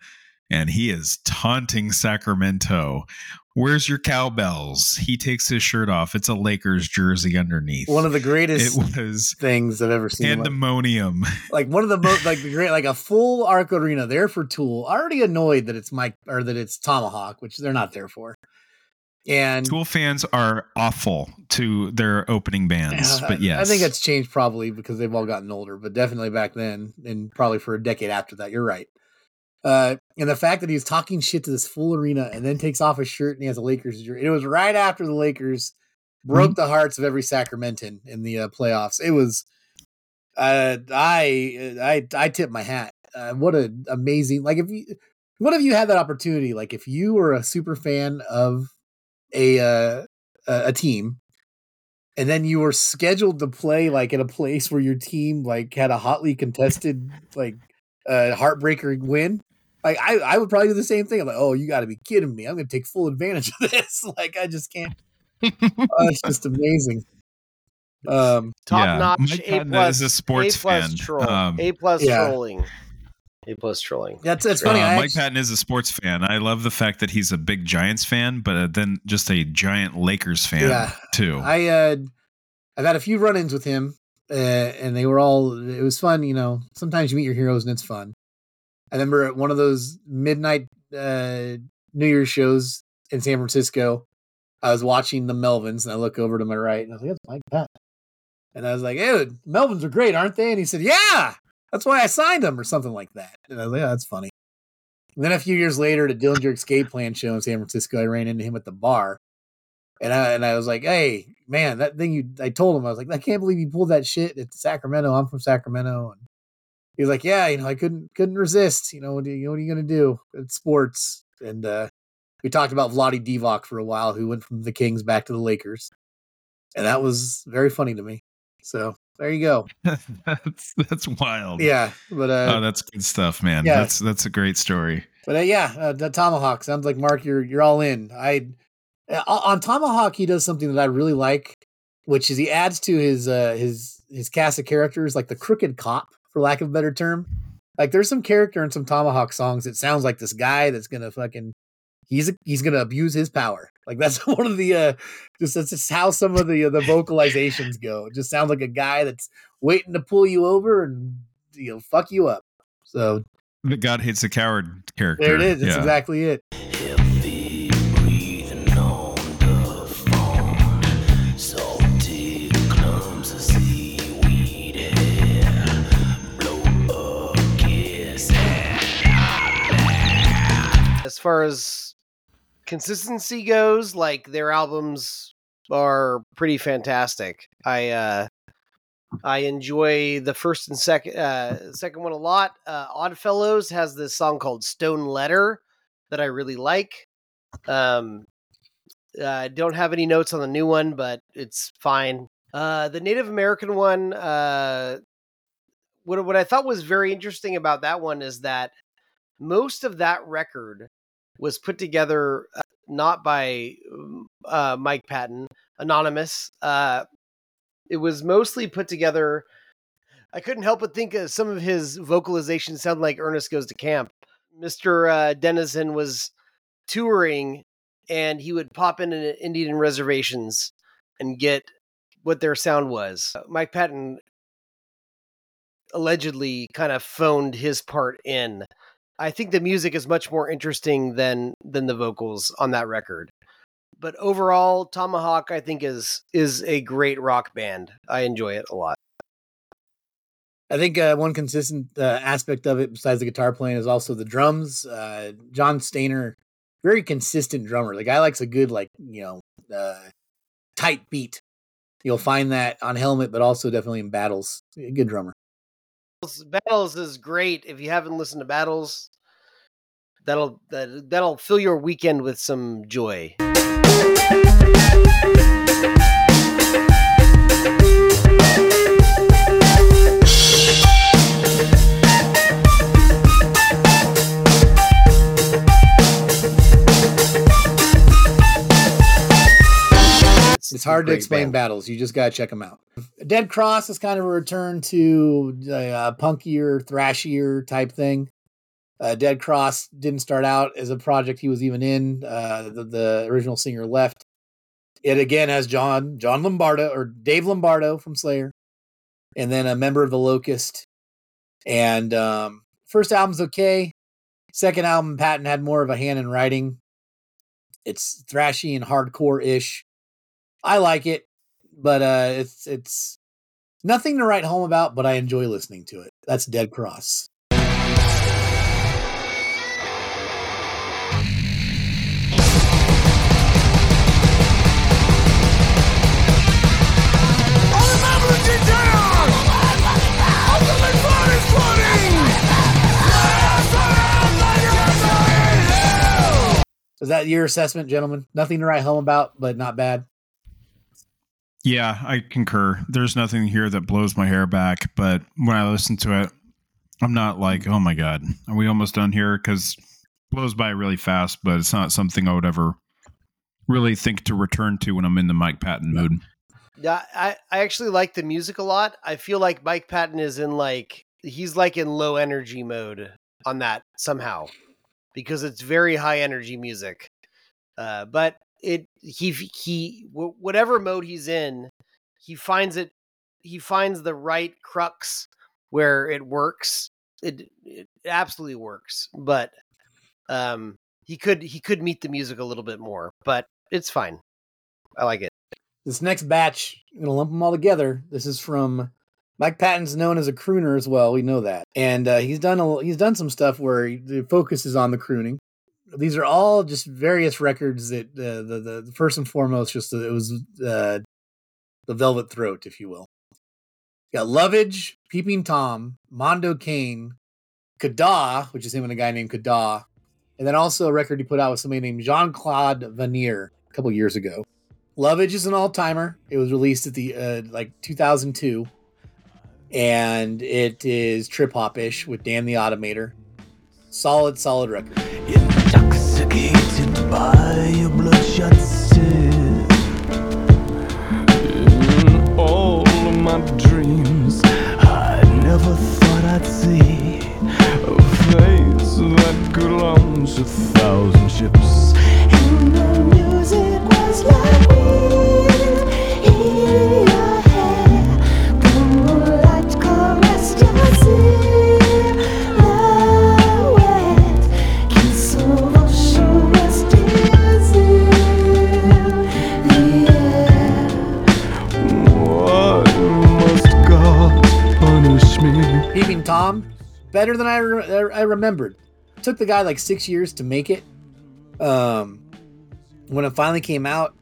E: and he is taunting Sacramento. Where's your cowbells? He takes his shirt off. It's a Lakers jersey underneath.
A: one of the
E: it
A: greatest
E: was
A: things I've ever seen.
E: pandemonium.
A: like one of the most like the great like a full Arco Arena there for Tool. Already annoyed that it's Mike or that it's Tomahawk, which they're not there for. And
E: Tool fans are awful to their opening bands,
A: Yeah,
E: but yes,
A: I think it's changed probably because they've all gotten older, but definitely back then and probably for a decade after that. You're right. Uh, and the fact that he's talking shit to this full arena and then takes off his shirt and he has a Lakers jersey. It was right after the Lakers broke
E: Mm-hmm.
A: the hearts of every Sacramentan in the uh, playoffs. It was, uh, I, I, I tip my hat. Uh, what an amazing, like if you, what if you had that opportunity? Like if you were a super fan of a, uh, a team and then you were scheduled to play like in a place where your team like had a hotly contested like uh heartbreaker win like i i would probably do the same thing i'm like oh you got to be kidding me i'm gonna take full advantage of this like i just can't oh, it's just amazing um
F: Top
E: Yeah,
F: notch. A plus.
E: is a sports
F: A plus
E: fan.
F: troll.
E: Um,
F: a plus
A: Yeah.
F: trolling. A plus trolling.
A: that's it's funny
E: Uh, Mike
A: actu-
E: Patton is a sports fan. I love the fact that he's a big Giants fan, but uh, then just a giant Lakers fan
A: Yeah.
E: too.
A: I uh I've had a few run-ins with him, uh, and they were all it was fun. You know, sometimes you meet your heroes and it's fun. I remember at one of those midnight uh, New Year's shows in San Francisco. I was watching the Melvins, and I look over to my right, and I was like, "That's Mike Patton." And I was like, "Hey, Melvins are great, aren't they?" And he said, "Yeah, that's why I signed them, or something like that." And I was like, "Yeah, that's funny." And then a few years later, at a Dillinger Escape Plan show in San Francisco, I ran into him at the bar, and I and I was like, "Hey, man, that thing you," I told him, I was like, "I can't believe you pulled that shit at Sacramento. I'm from Sacramento." And he was like, "Yeah, you know, I couldn't couldn't resist. You know, what are you, what are you gonna do? It's sports." and uh, we talked about Vlade Divac for a while, who went from the Kings back to the Lakers, and that was very funny to me. So there you go.
E: that's that's wild.
A: Yeah, but uh,
E: oh, that's good stuff, man.
A: yeah.
E: That's that's a great story.
A: But uh, yeah, uh, the Tomahawk sounds like Mark. You're you're all in. I uh, on Tomahawk he does something that I really like, which is he adds to his uh, his his cast of characters like the crooked cop, for lack of a better term. Like there's some character in some Tomahawk songs that sounds like this guy that's gonna fucking he's he's gonna abuse his power. Like that's one of the uh just that's just how some of the uh, the vocalizations go. It just sounds like a guy that's waiting to pull you over and you know fuck you up. So
E: The God hates a coward character.
A: there it is. That's
E: Yeah.
A: exactly it.
F: Far as consistency goes, like their albums are pretty fantastic. I uh I enjoy the first and second uh second one a lot. Uh Oddfellows has this song called Stone Letter that I really like. Um I don't have any notes on the new one, but it's fine. Uh the Native American one uh what what I thought was very interesting about that one is that most of that record was put together uh, not by uh, Mike Patton, anonymous. Uh, it was mostly put together. I couldn't help but think of some of his vocalizations sound like Ernest Goes to Camp. Mr. Uh, Denison was touring and he would pop in at Indian reservations and get what their sound was. Mike Patton allegedly kind of phoned his part in. I think the music is much more interesting than than the vocals on that record. But overall, Tomahawk I think is is a great rock band. I enjoy it a lot.
A: I think uh, one consistent uh, aspect of it, besides the guitar playing, is also the drums. Uh, John Stanier, very consistent drummer. The guy likes a good, like you know, uh, tight beat. You'll find that on Helmet, but also definitely in battles. A good drummer.
F: Battles is great. If you haven't listened to Battles, that'll that, that'll fill your weekend with some joy.
A: It's hard to explain
F: band.
A: battles. You just gotta check them out. Dead Cross is kind of a return to uh, punkier, thrashier type thing. Uh, Dead Cross didn't start out as a project he was even in. Uh, the, the original singer left. It again has John John Lombardo or Dave Lombardo from Slayer, and then a member of the Locust. And um, first album's okay. Second album, Patton had more of a hand in writing. It's thrashy and hardcore ish. I like it, but uh, it's it's nothing to write home about. But I enjoy listening to it. That's Dead Cross. Is that your assessment, gentlemen? Nothing to write home about, but not bad.
E: Yeah, I concur. There's nothing here that blows my hair back, but when I listen to it, I'm not like, oh my god, are we almost done here? Because blows by really fast, but it's not something I would ever really think to return to when I'm in the Mike Patton mood.
F: Yeah, I, I actually like the music a lot. I feel like Mike Patton is in like he's like in low energy mode on that somehow because it's very high energy music. Uh, but it he he whatever mode he's in, he finds it he finds the right crux where it works. It it absolutely works. But um he could he could meet the music a little bit more, but it's fine. I like it.
A: This next batch, I'm gonna lump them all together. This is from Mike Patton's known as a crooner as well. We know that, and uh, he's done a, he's done some stuff where he, the focus is on the crooning. These are all just various records that uh, the, the the first and foremost just uh, it was uh, the Velvet Throat, if you will. Got Lovage, Peeping Tom, Mondo Cane, Kaada, which is him and a guy named Kaada, and then also a record he put out with somebody named Jean Claude Vannier a couple years ago. Lovage is an all timer. It was released at the uh, like 2002, and it is trip hop ish with Dan the Automator. Solid, solid record.
B: Your bloodshot sin. In mm, all of my dreams, I never thought I'd see a face that could launch a thousand ships.
A: Tom, better than I, re- I remembered. took the guy like six years to make it. Um, when it finally came out,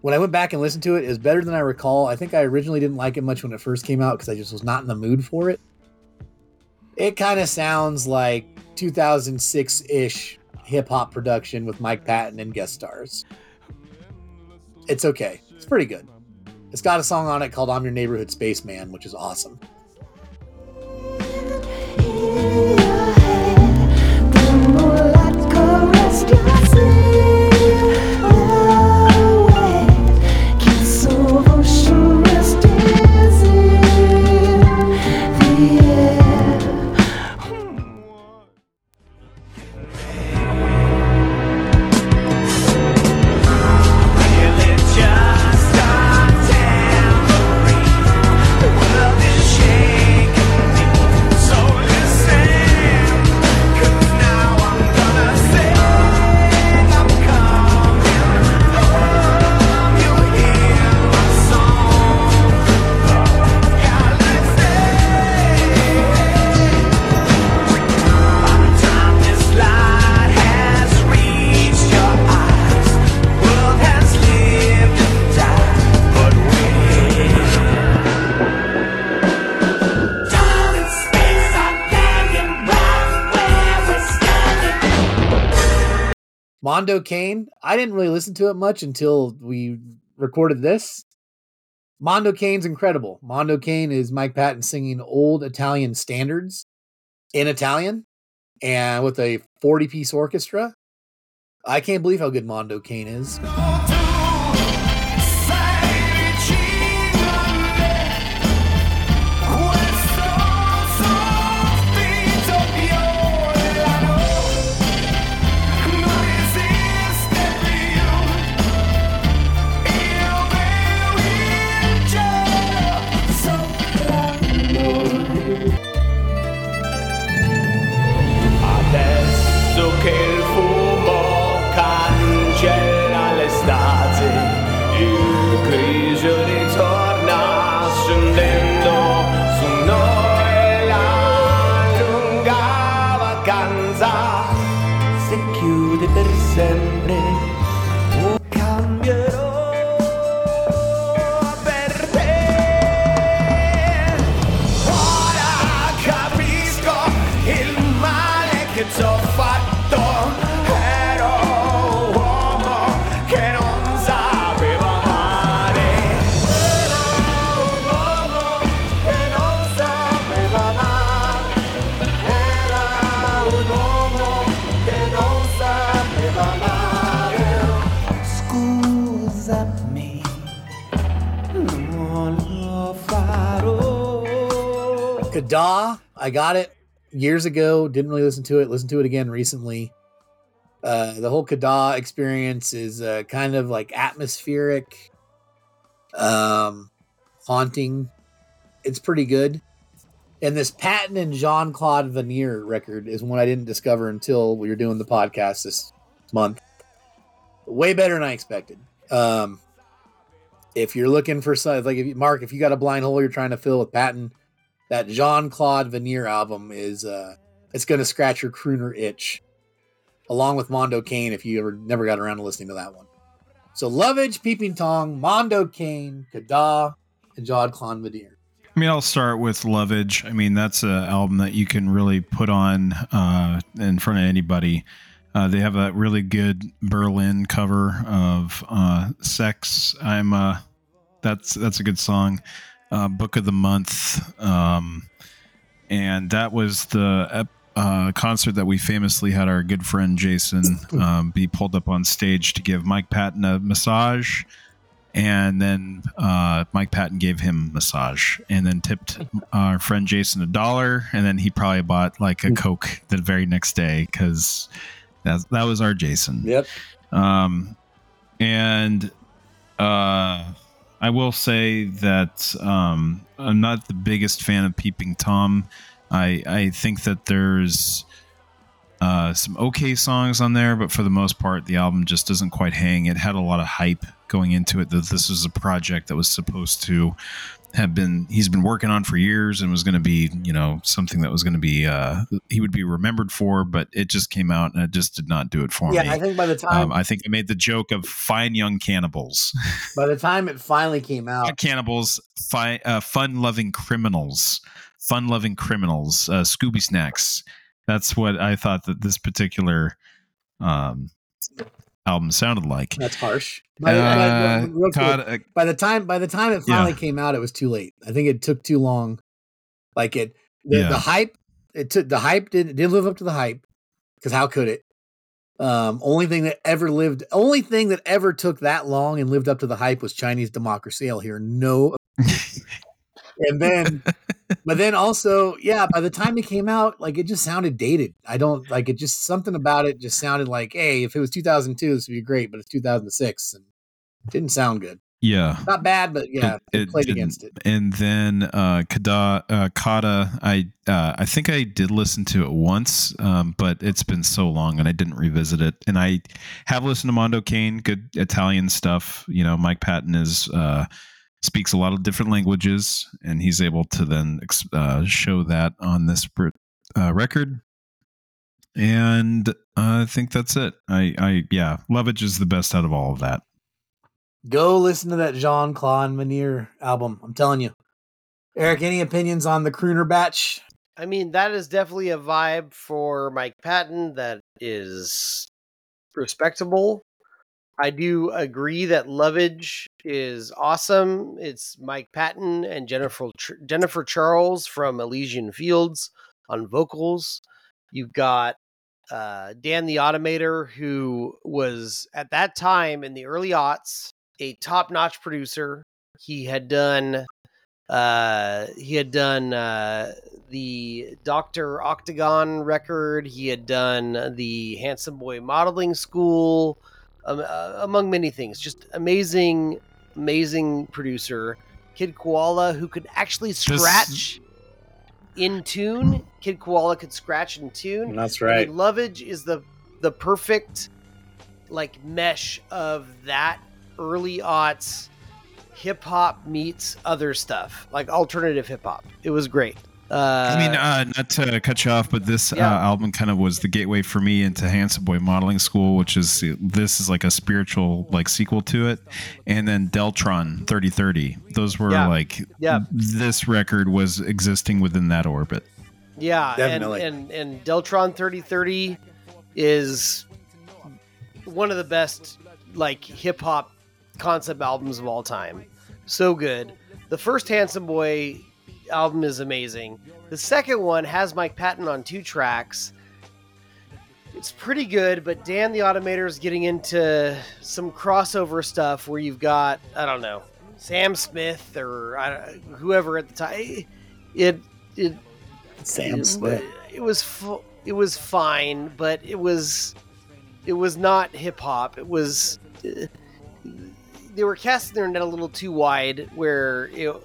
A: when I went back and listened to it, it was better than I recall. I think I originally didn't like it much when it first came out because I just was not in the mood for it. It kind of sounds like 2006 ish hip hop production with Mike Patton and guest stars. It's okay. It's pretty good. It's got a song on it called I'm Your Neighborhood Spaceman, which is awesome. In your hair, the moonlight caressed your. Mondo Cane, I didn't really listen to it much until we recorded this. Mondo Cane's incredible. Mondo Cane is Mike Patton singing old Italian standards in Italian and with a 40 piece orchestra. I can't believe how good Mondo Cane is. Kaada, I got it years ago. Didn't really listen to it. Listened to it again recently. Uh, the whole Kaada experience is uh, kind of like atmospheric, um, haunting. It's pretty good. And this Patton and Jean Claude Vannier record is one I didn't discover until we were doing the podcast this month. Way better than I expected. Um, if you're looking for some, like if you, Mark, if you got a blind hole you're trying to fill with Patton, that Jean Claude Vannier album is uh it's gonna scratch your crooner itch. Along with Mondo Cane, if you ever never got around to listening to that one. So Lovage, Peeping Tom, Mondo Cane, Kaada, and Jean Claude Vannier.
E: I mean, I'll start with Lovage. I mean, that's an album that you can really put on uh, in front of anybody. Uh, they have a really good Berlin cover of uh, "Sex." I'm uh, that's that's a good song. Uh, Book of the month, um, and that was the uh, concert that we famously had our good friend Jason um, be pulled up on stage to give Mike Patton a massage, and then uh, Mike Patton gave him a massage, and then tipped our friend Jason a dollar, and then he probably bought like a Coke the very next day because that that was our Jason.
A: Yep.
E: Um, and uh, I will say that um, I'm not the biggest fan of Peeping Tom. I I think that there's uh, some okay songs on there, but for the most part, the album just doesn't quite hang. It had a lot of hype going into it that this was a project that was supposed to have been he's been working on for years and was going to be you know something that was going to be uh he would be remembered for but it just came out and it just did not do it for
A: Yeah,
E: me
A: I think by the time
E: um, I think I made the joke of fine young cannibals.
A: by the time it finally came out,
E: cannibals, fi- uh, fun loving criminals. Fun loving criminals. Uh, Scooby Snacks. That's what I thought that this particular um, album sounded like.
A: that's harsh. By,
E: Uh,
A: by- real quick,
E: Todd, uh,
A: by the time by the time it
E: Yeah.
A: finally came out, it was too late. I think it took too long. Like it, the,
E: Yeah.
A: the hype. It took the hype did did live up to the hype because how could it? Um, only thing that ever lived, only thing that ever took that long and lived up to the hype was Chinese democracy. I'll hear no. and then, but then also, yeah, by the time it came out, like it just sounded dated. I don't like it. Just something about it just sounded like, hey, if it was 2002, this would be great, but it's 2006 and it didn't sound good.
E: yeah.
A: Not bad, but yeah, it,
E: it
A: played against it.
E: And then uh, Kaada, uh, Kaada, I uh, I think I did listen to it once, um, but it's been so long and I didn't revisit it. And I have listened to Mondo Cane, good Italian stuff. You know, Mike Patton is uh, speaks a lot of different languages, and he's able to then uh, show that on this uh, record. And I think that's it. I, I yeah, Lovage is the best out of all of that.
A: Go listen to that Jean Claude Vannier album. I'm telling you. Eric, any opinions on the Crooner batch?
F: I mean, that is definitely a vibe for Mike Patton that is respectable. I do agree that Lovage is awesome. It's Mike Patton and Jennifer Jennifer Charles from Elysian Fields on vocals. You've got uh, Dan the Automator, who was at that time in the early aughts a top-notch producer. He had done uh, he had done uh, the Doctor Octagon record. He had done the Handsome Boy Modeling School, um, uh, among many things. Just amazing, amazing producer. Kid Koala, who could actually scratch in tune. Kid Koala could scratch in tune.
A: That's
F: right. mean, Lovage is the the perfect like mesh of that early aughts hip hop meets other stuff, like alternative hip hop. It was great. Uh,
E: I mean, uh, not to cut you off, but this
F: Yeah.
E: uh, album kind of was the gateway for me into Handsome Boy Modeling School, which is this is like a spiritual like sequel to it, and then Deltron 3030. Those were
F: Yeah.
E: like
F: Yeah.
E: This record was existing within that orbit.
F: yeah,
A: Definitely.
F: and and and Deltron thirty thirty is one of the best like hip hop concept albums of all time. So good. The first Handsome Boy album is amazing. The second one has Mike Patton on two tracks. It's pretty good, but Dan the Automator is getting into some crossover stuff where you've got I don't know Sam Smith or I whoever at the time. It it
A: Sam
F: it,
A: Smith.
F: It was fu- it was fine, but it was it was not hip hop. It was uh, they were casting their net a little too wide, where it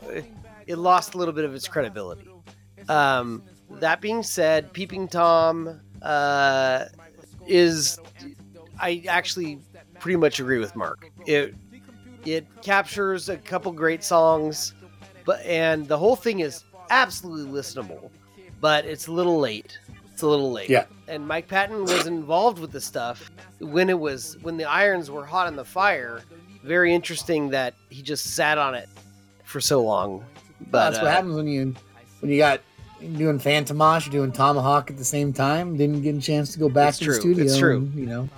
F: it lost a little bit of its credibility. Um, that being said, Peeping Tom uh, is I actually pretty much agree with Mark. It it captures a couple great songs, but and the whole thing is absolutely listenable, but it's a little late. It's a little late.
A: Yeah.
F: And Mike Patton was involved with the stuff when it was when the irons were hot in the fire. Very interesting that he just sat on it for so long. But
A: That's what
F: uh,
A: happens when you when you got doing Fantômas, doing Tomahawk at the same time. Didn't get a chance to go back to
F: true,
A: the studio.
F: it's true.
A: and, you know,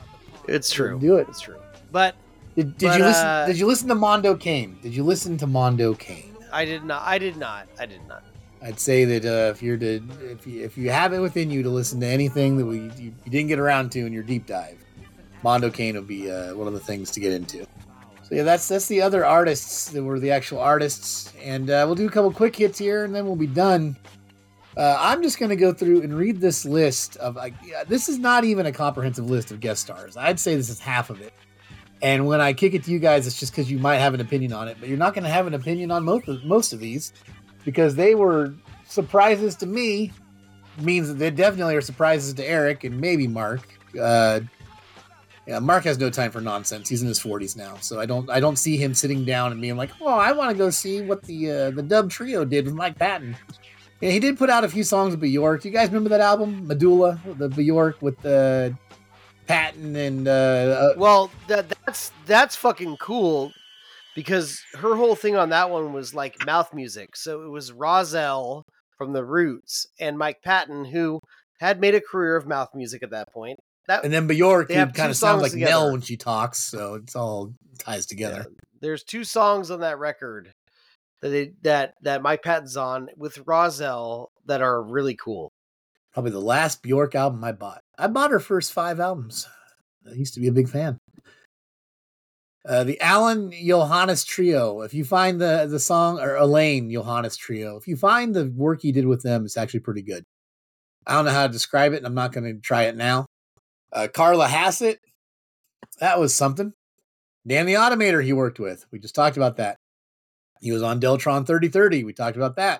F: It's true.
A: Do it.
F: It's true. But
A: did, did
F: But,
A: you listen?
F: uh,
A: did you listen to Mondo Cane? Did you listen to Mondo Cane?
F: I did not. I did not. I did not.
A: I'd say that uh, if you're to if you, if you have it within you to listen to anything that we you, you didn't get around to in your deep dive, Mondo Cane would be uh, one of the things to get into. Yeah, that's that's the other artists that were the actual artists, and uh, we'll do a couple quick hits here, and then we'll be done. Uh, I'm just going to go through and read this list of like yeah, this is not even a comprehensive list of guest stars. I'd say this is half of it. And when I kick it to you guys, it's just because you might have an opinion on it, but you're not going to have an opinion on most of, most of these because they were surprises to me. Means that they definitely are surprises to Eric and maybe Mark. Uh, yeah, Mark has no time for nonsense. He's in his 40s now, so I don't I don't see him sitting down and being like, "Oh, I want to go see what the uh, the Dub Trio did with Mike Patton." Yeah, he did put out a few songs with Bjork. You guys remember that album, Medulla, the Bjork with uh, Patton and uh, uh,
F: Well, that that's that's fucking cool because her whole thing on that one was like mouth music. So it was Rahzel from the Roots and Mike Patton who had made a career of mouth music at that point. That
A: and then Bjork kind of sounds like Nell when she talks, so it's all ties together.
F: there's two songs on that record that they, that that Mike Patton's on with Rahzel that are really cool.
A: Probably the last Bjork album I bought. I bought her first five albums. I used to be a big fan. Uh, the Alain Johannes Trio. If you find the the song or Alain Johannes Trio, if you find the work he did with them, it's actually pretty good. I don't know how to describe it, and I'm not going to try it now. Uh, Carla Hassett, that was something. Dan the Automator he worked with. We just talked about that. He was on Deltron 3030. We talked about that.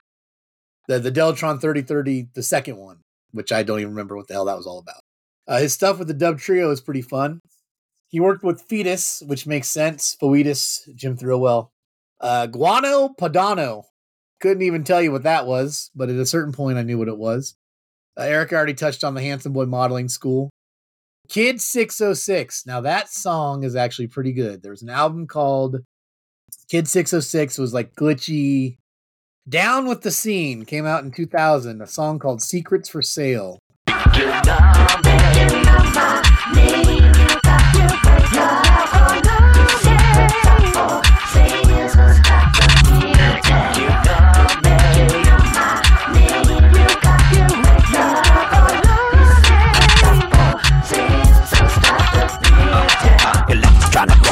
A: The the Deltron 3030, the second one, which I don't even remember what the hell that was all about. Uh, his stuff with the Dub Trio is pretty fun. He worked with Fetus, which makes sense. Foetus, Jim Thirlwell. Uh, Guano Padano. Couldn't even tell you what that was, but at a certain point I knew what it was. Uh, Eric already touched on the Handsome Boy Modeling School. Kid 606. Now that song is actually pretty good. There's an album called Kid 606 was like glitchy. Down with the Scene came out in 2000. A song called Secrets for Sale.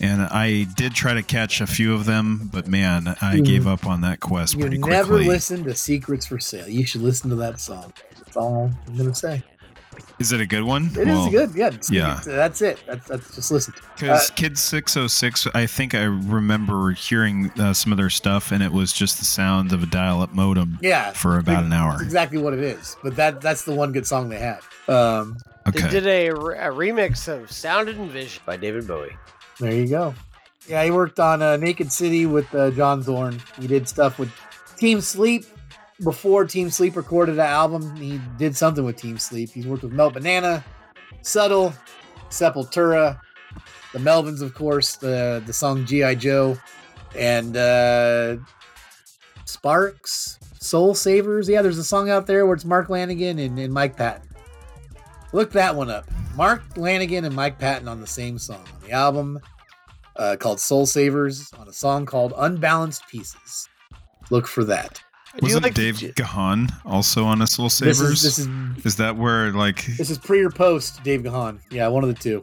E: and I did try to catch a few of them, but man, I
A: You-
E: gave up on that quest
A: You
E: pretty
A: never listen to Secrets for Sale. You should listen to that song. That's all I'm going to say.
E: Is it a good one?
A: It is good. Yeah.
E: yeah.
A: that's it. That's, that's just listen.
E: Because
A: Uh,
E: Kid 606, I think I remember hearing uh, some of their stuff, and it was just the sound of a dial up modem
A: Yeah.
E: for about an hour.
A: That's exactly what it is. But that that's the one good song they have. Um,
F: They did a, re- a remix of Sounded and Vision by David Bowie.
A: There you go. Yeah, he worked on uh, Naked City with uh, John Zorn. He did stuff with Team Sleep before Team Sleep recorded an album. He did something with Team Sleep. He's worked with Melt Banana, Subtle, Sepultura, the Melvins, of course, the the song GI Joe, and uh, Sparks, Soul Savers. Yeah, there's a song out there where it's Mark Lanegan and, and Mike Patton. Look that one up. Mark Lanegan and Mike Patton on the same song on the album uh, called Soul Savers on a song called Unbalanced Pieces. Look for that.
E: Wasn't Dave Gahan also on a Soul
A: This
E: Savers?
A: is- this is- is,
E: that where like
A: This is pre or post Dave Gahan. Yeah, one of the two.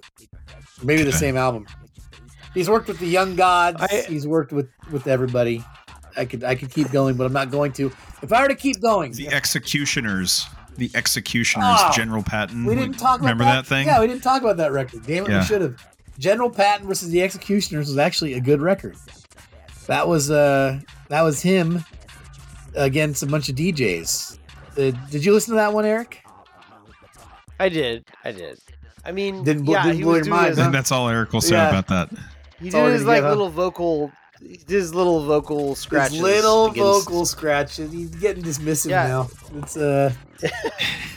A: Maybe the same album. He's worked with the Young Gods. He's worked with with everybody. I could I could keep going, but I'm not going to. If I were to keep going,
E: the Executioners? The Executioners,
A: Oh,
E: General Patton.
A: we didn't talk about
E: Remember
A: that.
E: that, thing?
A: Yeah, we didn't talk about that record. Damn it,
E: Yeah.
A: we should have. General Patton versus the Executioners was actually a good record. That was uh that was him against a bunch of DJs. Uh, did you listen to that one, Eric?
F: I did. I did. I mean,
A: Didn't
F: yeah,
A: didn't
F: he
A: blow
F: was
A: your
F: doing
A: mind,
F: his,
E: I
A: huh?
E: think that's all Eric will say
A: Yeah.
E: about that.
F: he did his like little vocal, he did his little vocal scratches.
A: His little
F: against-
A: vocal scratches. He's getting dismissive
F: Yeah.
A: now. It's uh,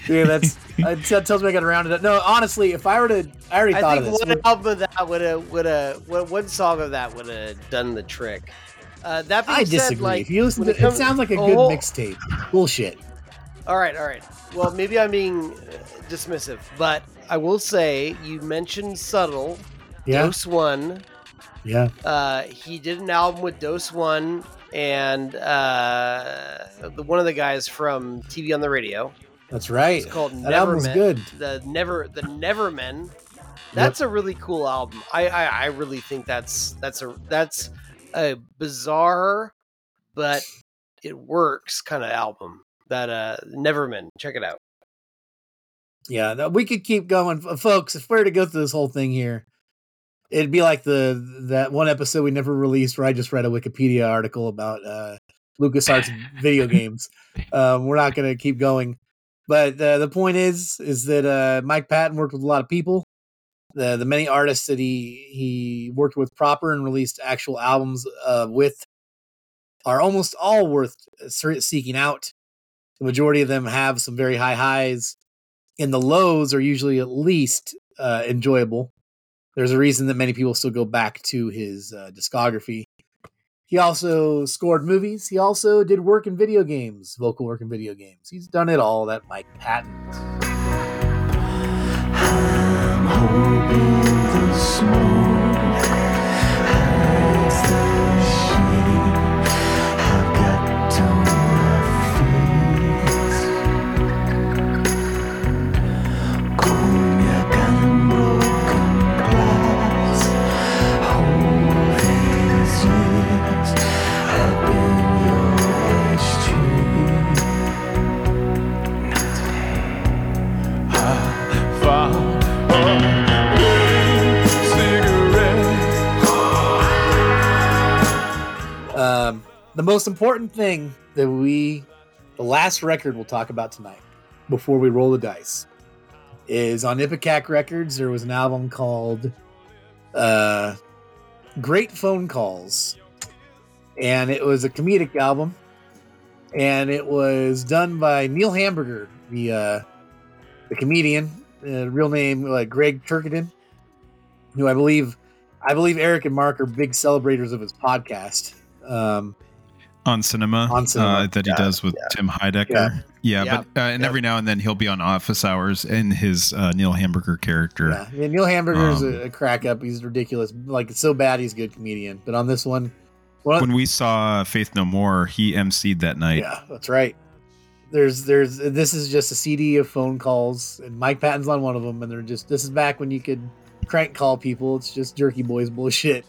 A: yeah, that's uh, that tells me I got to round it up. No, honestly, if I were to, I already
F: I
A: thought
F: think
A: of this.
F: one album of that would have, would have, one song of that would have done the trick. Uh, that
A: I
F: said,
A: disagree.
F: like,
A: if you listen to,
F: it comes-
A: it sounds like a good mixtape. Bullshit.
F: All right, all right. Well, maybe I'm being uh, dismissive, but I will say you mentioned subtle.
A: Yeah,
F: Dose One.
A: Yeah.
F: Uh, he did an album with Dose One and uh, the, one of the guys from TV on the radio.
A: That's right.
F: It's called
A: That album was
F: Nevermen.
A: good.
F: The Never the Nevermen. That's a really cool album. I, I I really think that's that's a that's a bizarre, but it works kind of album. That uh Nevermen. Check it out.
A: Yeah, we could keep going, folks. If we were to go through this whole thing here, it'd be like the that one episode we never released where I just read a Wikipedia article about uh, LucasArts video games. Um, we're not going to keep going, but uh, the point is, is that uh, Mike Patton worked with a lot of people. The the many artists that he he worked with proper and released actual albums uh, with are almost all worth seeking out. The majority of them have some very high highs and the lows are usually at least uh, enjoyable. There's a reason that many people still go back to his uh, discography. He also scored movies. He also did work in video games, vocal work in video games. He's done it all. That Mike Patton. Most important thing that we, the last record we'll talk about tonight, before we roll the dice, is on Ipecac Records. There was an album called uh, "Great Phone Calls," and it was a comedic album, and it was done by Neil Hamburger, the uh, the comedian, uh, real name like Gregg Turkington, who I believe, I believe Eric and Mark are big celebrators of his podcast. Um,
E: on cinema,
A: On Cinema.
E: uh, that he
A: Yeah,
E: does with Tim Heidecker. Yeah,
F: Yeah.
E: but uh, and
F: Yeah.
E: every now and then he'll be on Office Hours in his uh, Neil Hamburger character.
A: Yeah, yeah Neil Hamburger's
E: Um,
A: a, a crack up. He's ridiculous. Like it's so bad, he's a good comedian. But on this one, one,
E: When we saw Faith No More, he emceed that night.
A: yeah, that's right. There's, there's. This is just a CD of phone calls, and Mike Patton's on one of them. And they're just. This is back when you could crank call people. It's just Jerky Boys bullshit.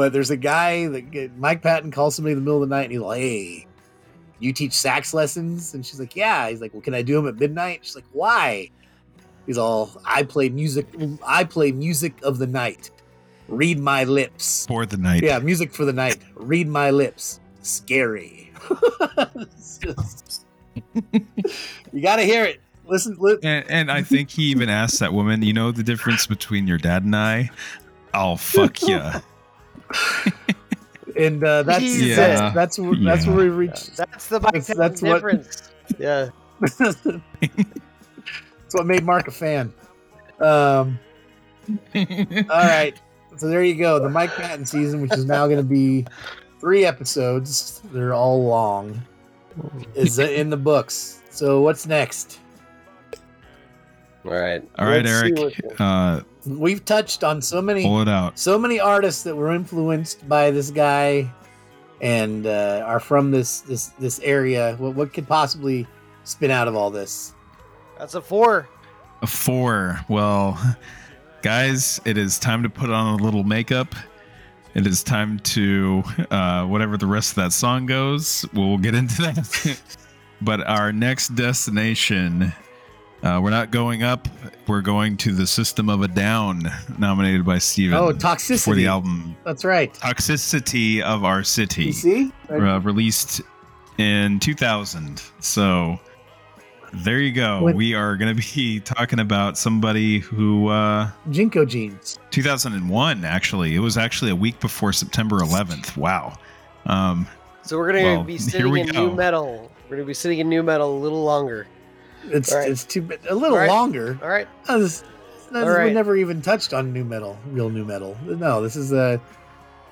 A: But there's a guy that Mike Patton calls somebody in the middle of the night, and he's like, "Hey, you teach sax lessons?" And she's like, "Yeah." He's like, "Well, can I do them at midnight?" She's like, "Why?" He's all, "I play music. I play music of the night. Read my lips."
E: For the night.
A: Yeah, music for the night. Read my lips. Scary. Just- you got to hear it. Listen, li-
E: And, and I think he even asked that woman, you know the difference between your dad and I? I'll fuck ya.
A: and uh, that's
F: Jesus.
A: that's that's where, that's
E: Yeah.
A: where we reached.
F: That's the Mike
A: That's-
F: Patton
A: what-
F: difference. Yeah.
A: that's what made Mark a fan. Um, all right, so there you go. The Mike Patton season, which is now going to be three episodes. They're all long. Is in the books. So what's next?
F: All right.
E: All right,
F: Let's
E: Eric. Uh,
A: We've touched on so many
E: pull it out.
A: so many artists that were influenced by this guy and uh, are from this this this area. What what could possibly spin out of all this?
F: That's a four.
E: A four. Well, guys, it is time to put on a little makeup. It is time to uh, whatever the rest of that song goes. We'll get into that. but our next destination, uh, we're not going up. We're going to the System of a Down, nominated by Steven.
A: Oh, toxicity
E: for the album
A: That's right.
E: Toxicity of Our City
A: You see?
E: uh, released in 2000. So There you go.
A: What-
E: We are going to be talking about somebody who uh
A: JNCO jeans.
E: 2001 actually. It was actually a week before September 11th. Wow. Um
F: So we're gonna
E: Well,
F: be sitting in
E: go.
F: nu metal. We're gonna be sitting in nu metal a little longer.
A: It's
F: All right.
A: it's too a little
F: All right.
A: longer.
F: All right.
A: No, this, no,
F: All
A: this- we never even touched on nu metal, real nu metal. No, this is a.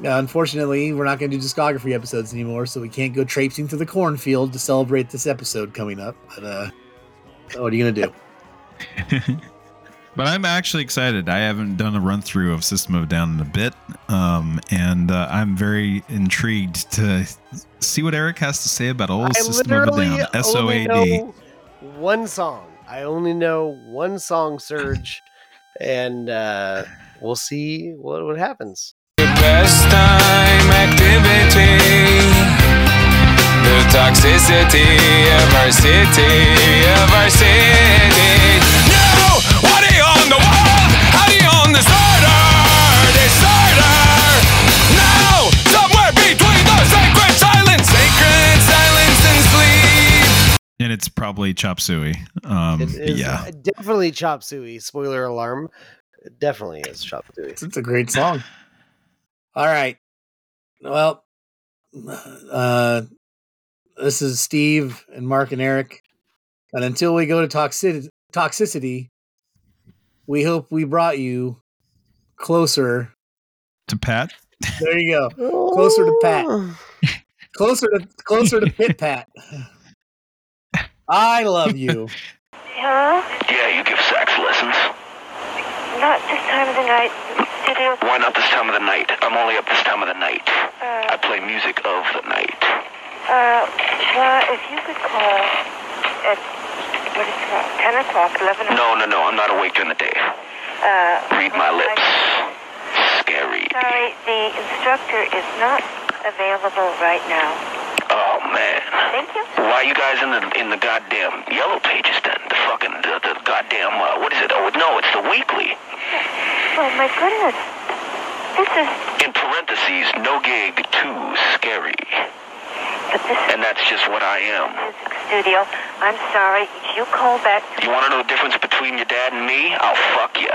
A: Yeah, unfortunately, we're not going to do discography episodes anymore, so we can't go traipsing through the cornfield to celebrate this episode coming up. But uh, what are you going to do?
E: but I'm actually excited. I haven't done a run through of System of a Down in a bit. Um and uh, I'm very intrigued to see what Eric has to say about old
F: I
E: System of a Down. S O A D.
F: only
E: A D.
F: one song. I only know one song, Surge, and uh, we'll see what what happens.
G: Activity. The toxicity of our city, of our city. What you the? How do you? Disorder! And
E: it's probably Chop Suey. Um
F: It is
E: yeah.
F: definitely Chop Suey. Spoiler alarm. It definitely is Chop Suey.
A: It's, it's a great song. All right. Well, uh, this is Steve and Mark and Eric. And until we go to toxicity, toxicity, we hope we brought you closer.
E: To Pat.
A: There you go. Closer to Pat. Closer to closer to Pit Pat. I love you.
H: Hello?
I: Yeah, you give sax lessons.
H: Not this time of the night. Studio.
I: Why not this time of the night? I'm only up this time of the night.
H: Uh,
I: I play music of the night.
H: uh, well, if you could call at, what is it, 10 o'clock, 11 o'clock.
I: No, no, no. I'm not awake during the day.
H: Uh,
I: Read my lips. Scary.
H: Sorry, the instructor is not available right now.
I: Oh man.
H: Thank you.
I: Why you guys in the in the goddamn yellow pages then? The fucking the, the goddamn uh, what is it? Oh no, it's the weekly.
H: Oh, my goodness. This is,
I: In parentheses, no gig too scary.
H: but this
I: And that's just what I am.
H: music studio. I'm sorry. If you call back
I: You want to know the difference between your dad and me? I'll fuck ya.